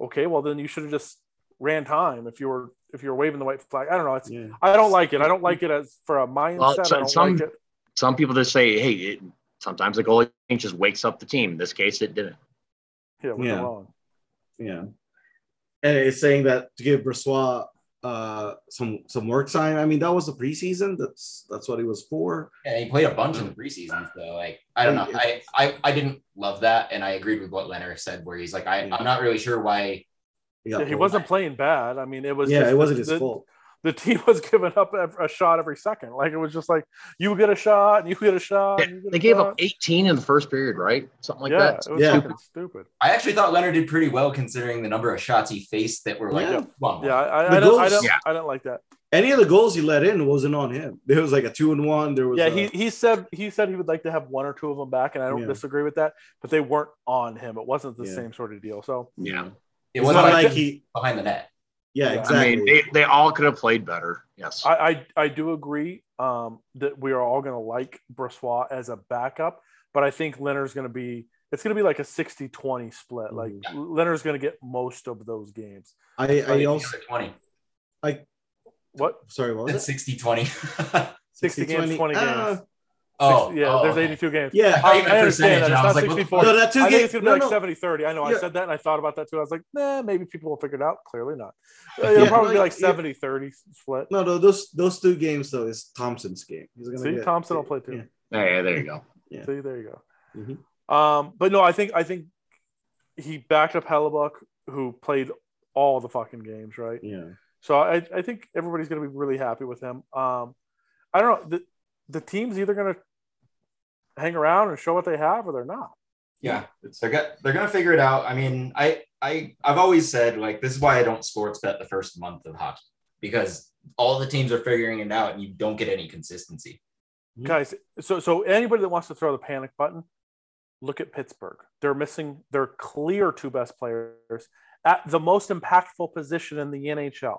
okay, well then you should have just ran time if you were if you were waving the white flag. I don't know. It's yeah. I don't like it. I don't like it as for a mindset. Well, I so- don't some- like it. some people just say, "Hey, it, sometimes the goalie just wakes up the team." In this case, it didn't. Yeah, Yeah. wrong. Yeah. And it's saying that to give Brossoit uh some some work time. I mean, that was the preseason. That's that's what he was for. And he played a bunch in the preseason, so like I don't know. I, I I didn't love that, and I agreed with what Lehner said, where he's like, I, I'm not really sure why got Yeah, he wasn't playing bad. I mean, it was Yeah, just it wasn't his the, fault. The team was giving up a shot every second. Like it was just like you get a shot and you get a shot. and you get They a gave shot. up 18 in the first period, right? Something like yeah, that. it was Yeah. fucking stupid. I actually thought Lehner did pretty well considering the number of shots he faced that were like Yeah. one. Yeah, I, I, don't, I, don't, Yeah. I don't like that. Any of the goals he let in wasn't on him. There was like a two and one. There was Yeah, a- he, he said he said he would like to have one or two of them back, and I don't Yeah. disagree with that. But they weren't on him. It wasn't the Yeah. same sort of deal. So Yeah. It wasn't not like, like he. behind the net. Yeah, Yeah. exactly. I mean, they, they all could have played better. Yes. I I, I do agree um, that we are all going to like Brossoit as a backup, but I think Lehner's going to be it's going to be like a 60-20 split. Like Mhm. Lehner's going to get most of those games. I, I Probably the also. other 20. What Sorry, what was That's it? 60 20. 60 games, 20 games. Uh, oh, yeah, oh, there's okay. 82 games. Yeah. thought you meant I understand percentage, that. and It's I was not like, 64. No, that two I think games. it's gonna be No, like no. 70 30. I know I said that and I thought about that too. I was like, nah, maybe people will figure it out. Clearly not. It'll probably be like, like yeah. 70 30 split. No, no, those those two games though is Thompson's game. He's gonna See, get, Thompson will play too. Yeah. Yeah, there you go. Yeah. See, there you go. Mhm. Um, but no, I think I think he backed up Hellebuyck, who played all the fucking games, right? yeah. So I, I think everybody's going to be really happy with him. Um, I don't know. The, the team's either going to hang around and show what they have, or they're not. Yeah, it's, they're go- they're gonna figure it out. I mean, I I I've always said like this is why I don't sports bet the first month of hockey because all the teams are figuring it out and you don't get any consistency. Mhm. guys so so anybody that wants to throw the panic button look at pittsburgh they're missing their clear two best players at the most impactful position in the nhl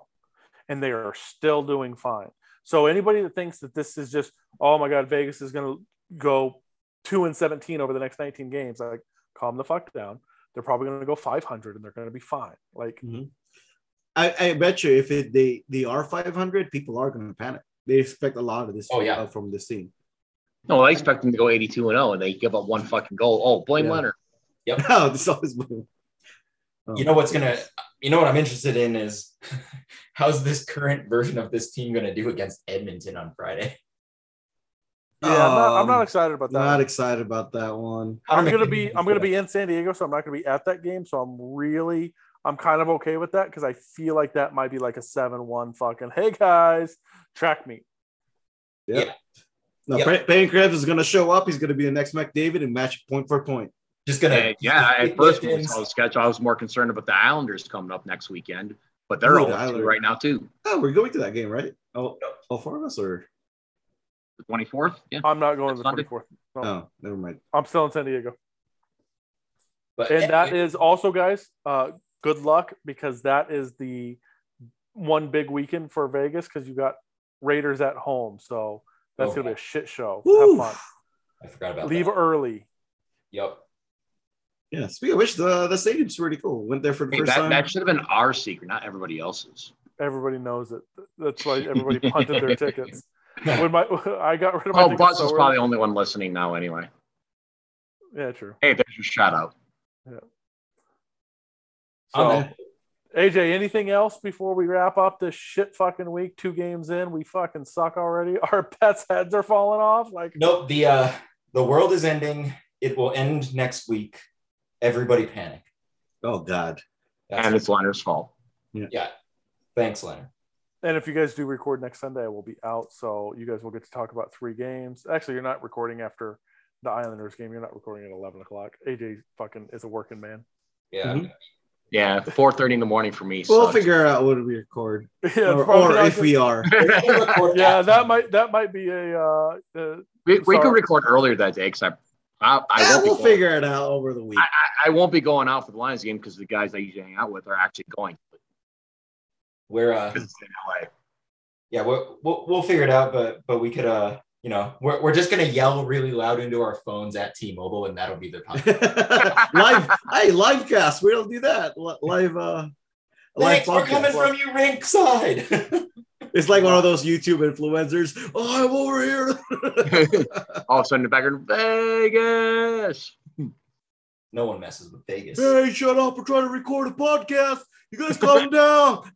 and they are still doing fine so anybody that thinks that this is just oh my god vegas is going to go 2 and 17 over the next 19 games like calm the fuck down they're probably going to go 500 and they're going to be fine like I, I bet you if it, they they are 500, people are gonna panic. They expect a lot of this. Oh, yeah. uh, from this team. No, I expect them to go 82 and 0, and they give up one fucking goal. Oh, blame Yeah. Lehner. Oh, this always. Oh. You know what's gonna you know what I'm interested in is how's this current version of this team gonna do against Edmonton on Friday? yeah I'm, not, I'm not Um, excited about that Not excited about that one. I'm gonna be I'm gonna be in San Diego, so I'm not gonna be at that game. So I'm really I'm kind of okay with that because I feel like that might be like a seven one fucking hey guys track meet. Yeah. Yeah. No, Yeah. Payne Payne is gonna show up. He's gonna be the next McDavid and match point for point. Just gonna Uh, yeah, at first when I Liftins. saw the schedule, I was more concerned about the Islanders coming up next weekend, but they're Ooh, all the two right now too. Oh, we're going to that game, right? Oh, all four of us, or The 24th. Yeah. I'm not going to the Sunday? 24th. No, oh, never mind. I'm still in San Diego, but and that is also guys. Uh, good luck because that is the one big weekend for Vegas because you got Raiders at home, so that's Oh, gonna be a shit show. Woo. Have fun. I forgot about Leave that. early. Yep. Yeah. Speaking of which, the the stadium's pretty cool. Went there for the Hey, first that, time. that should have been our secret, not everybody else's. Everybody knows it. That's why everybody punted their tickets. When my I got rid of my Oh, tickets Buzz so is early- probably the only one listening now, anyway. Yeah, true. Hey, there's your shout out. Yeah. So, Okay. AJ, anything else before we wrap up this shit fucking week? Two games in, we fucking suck already. Our pets' heads are falling off. Like, Nope. The uh the world is ending. It will end next week. Everybody panic. oh God. That's and it's Lehner's fault. yeah. Thanks, Lehner. and if you guys do record next Sunday, I will be out, so you guys will get to talk about three games. Actually, you're not recording after the Islanders game. You're not recording at 11 o'clock. AJ fucking is a working man. Yeah. Mhm. Yeah, 4:30 in the morning for me. We'll sucks. figure out when we record, yeah, or, or if gonna- we are. We're gonna record Yeah, that might that might be a uh, uh We, we could record earlier that day because I, I, I, Yeah, won't we'll going, figure it out over the week. I, I won't be going out for the Lions game because the guys I usually hang out with are actually going. We're uh it's in LA. yeah, we'll, we'll we'll figure it out, but but we could uh you know we're, we're just gonna yell really loud into our phones at T-Mobile, and that'll be the podcast. live, hey, live cast. We'll do that. Live, uh, live Thanks, we're coming from you, rink side. It's like one of those YouTube influencers. Oh, I'm over here. All of a sudden, the background, Vegas. no one messes with Vegas. hey, shut up! We're trying to record a podcast. You guys calm down.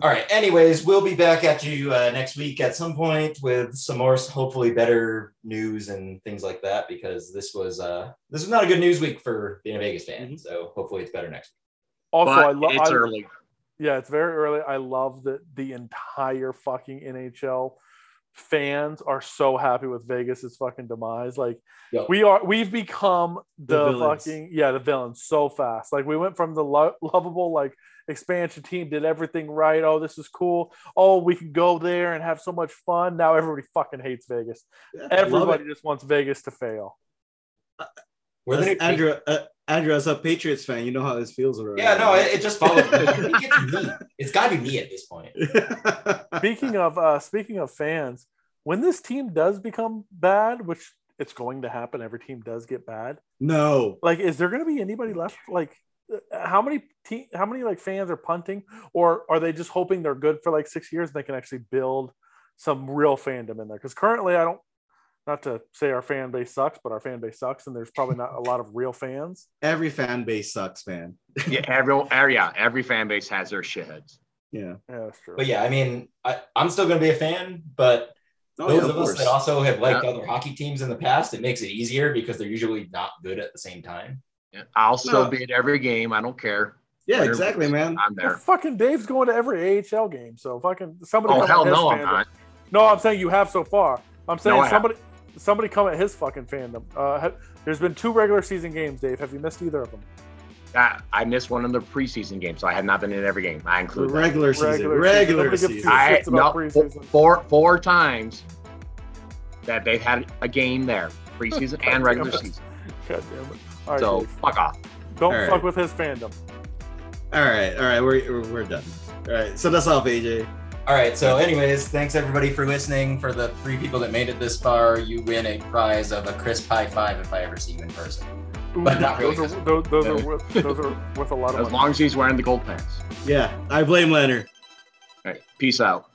All right. Anyways, we'll be back at you uh, next week at some point with some more, hopefully, better news and things like that. Because this was uh this was not a good news week for being a Vegas fan. Mhm. So hopefully, it's better next week. also But I love it's I, early. Yeah, it's very early. I love that the entire fucking NHL fans are so happy with Vegas's fucking demise. Like Yep. we are, we've become The the, fucking yeah, the villains so fast. Like we went from the lo- lovable like expansion team, did everything right. Oh, this is cool. Oh, we can go there and have so much fun. Now everybody fucking hates Vegas. Yeah, Everybody just wants Vegas to fail. We're the Andrew, uh, Andrew, as a Patriots fan, you know how this feels around. Yeah, no, it, it just follows. I think me. It's got to be me at this point. speaking of uh speaking of fans when this team does become bad which it's going to happen every team does get bad no, like is there going to be anybody left like how many te- how many like fans are punting or are they just hoping they're good for like six years and they can actually build some real fandom in there because currently i don't not to say our fan base sucks but our fan base sucks and there's probably not a lot of real fans every fan base sucks, man. Yeah, every, every yeah, every fan base has their shitheads. Yeah. yeah that's true But yeah, I mean, I, I'm still going to be a fan, but Oh, those yeah, of, us that also have liked Yeah. other hockey teams in the past, it makes it easier because they're usually not good at the same time. Yeah, I'll still No. be at every game. I don't care. yeah, Whatever. exactly, man. I'm Well, there. fucking Dave's going to every AHL game, so fucking somebody. Oh come hell at his no, I'm fandom. not. No, I'm saying you have so far. I'm saying No, I somebody somebody come at his fucking fandom. Uh, ha- there's been two regular season games, Dave. Have you missed either of them? I, I missed one of the preseason games, so I have not been in every game. I include that. Regular season, Regular regular, season. Nobody season. I no, preseason. four four times that they've had a game there, preseason and regular it. season. God damn it! All right, So Dave. fuck off. don't all right. fuck with his fandom. All right, all right, we're, we're, we're done. All right, send us off, AJ. All right. So, anyways, thanks everybody for listening. For the three people that made it this far, you win a prize of a crisp high five if I ever see you in person. Ooh, But not really, Those are, those, those are worth, those are worth a lot of As money. long as he's wearing the gold pants. Yeah, I blame Lehner. All right, peace out.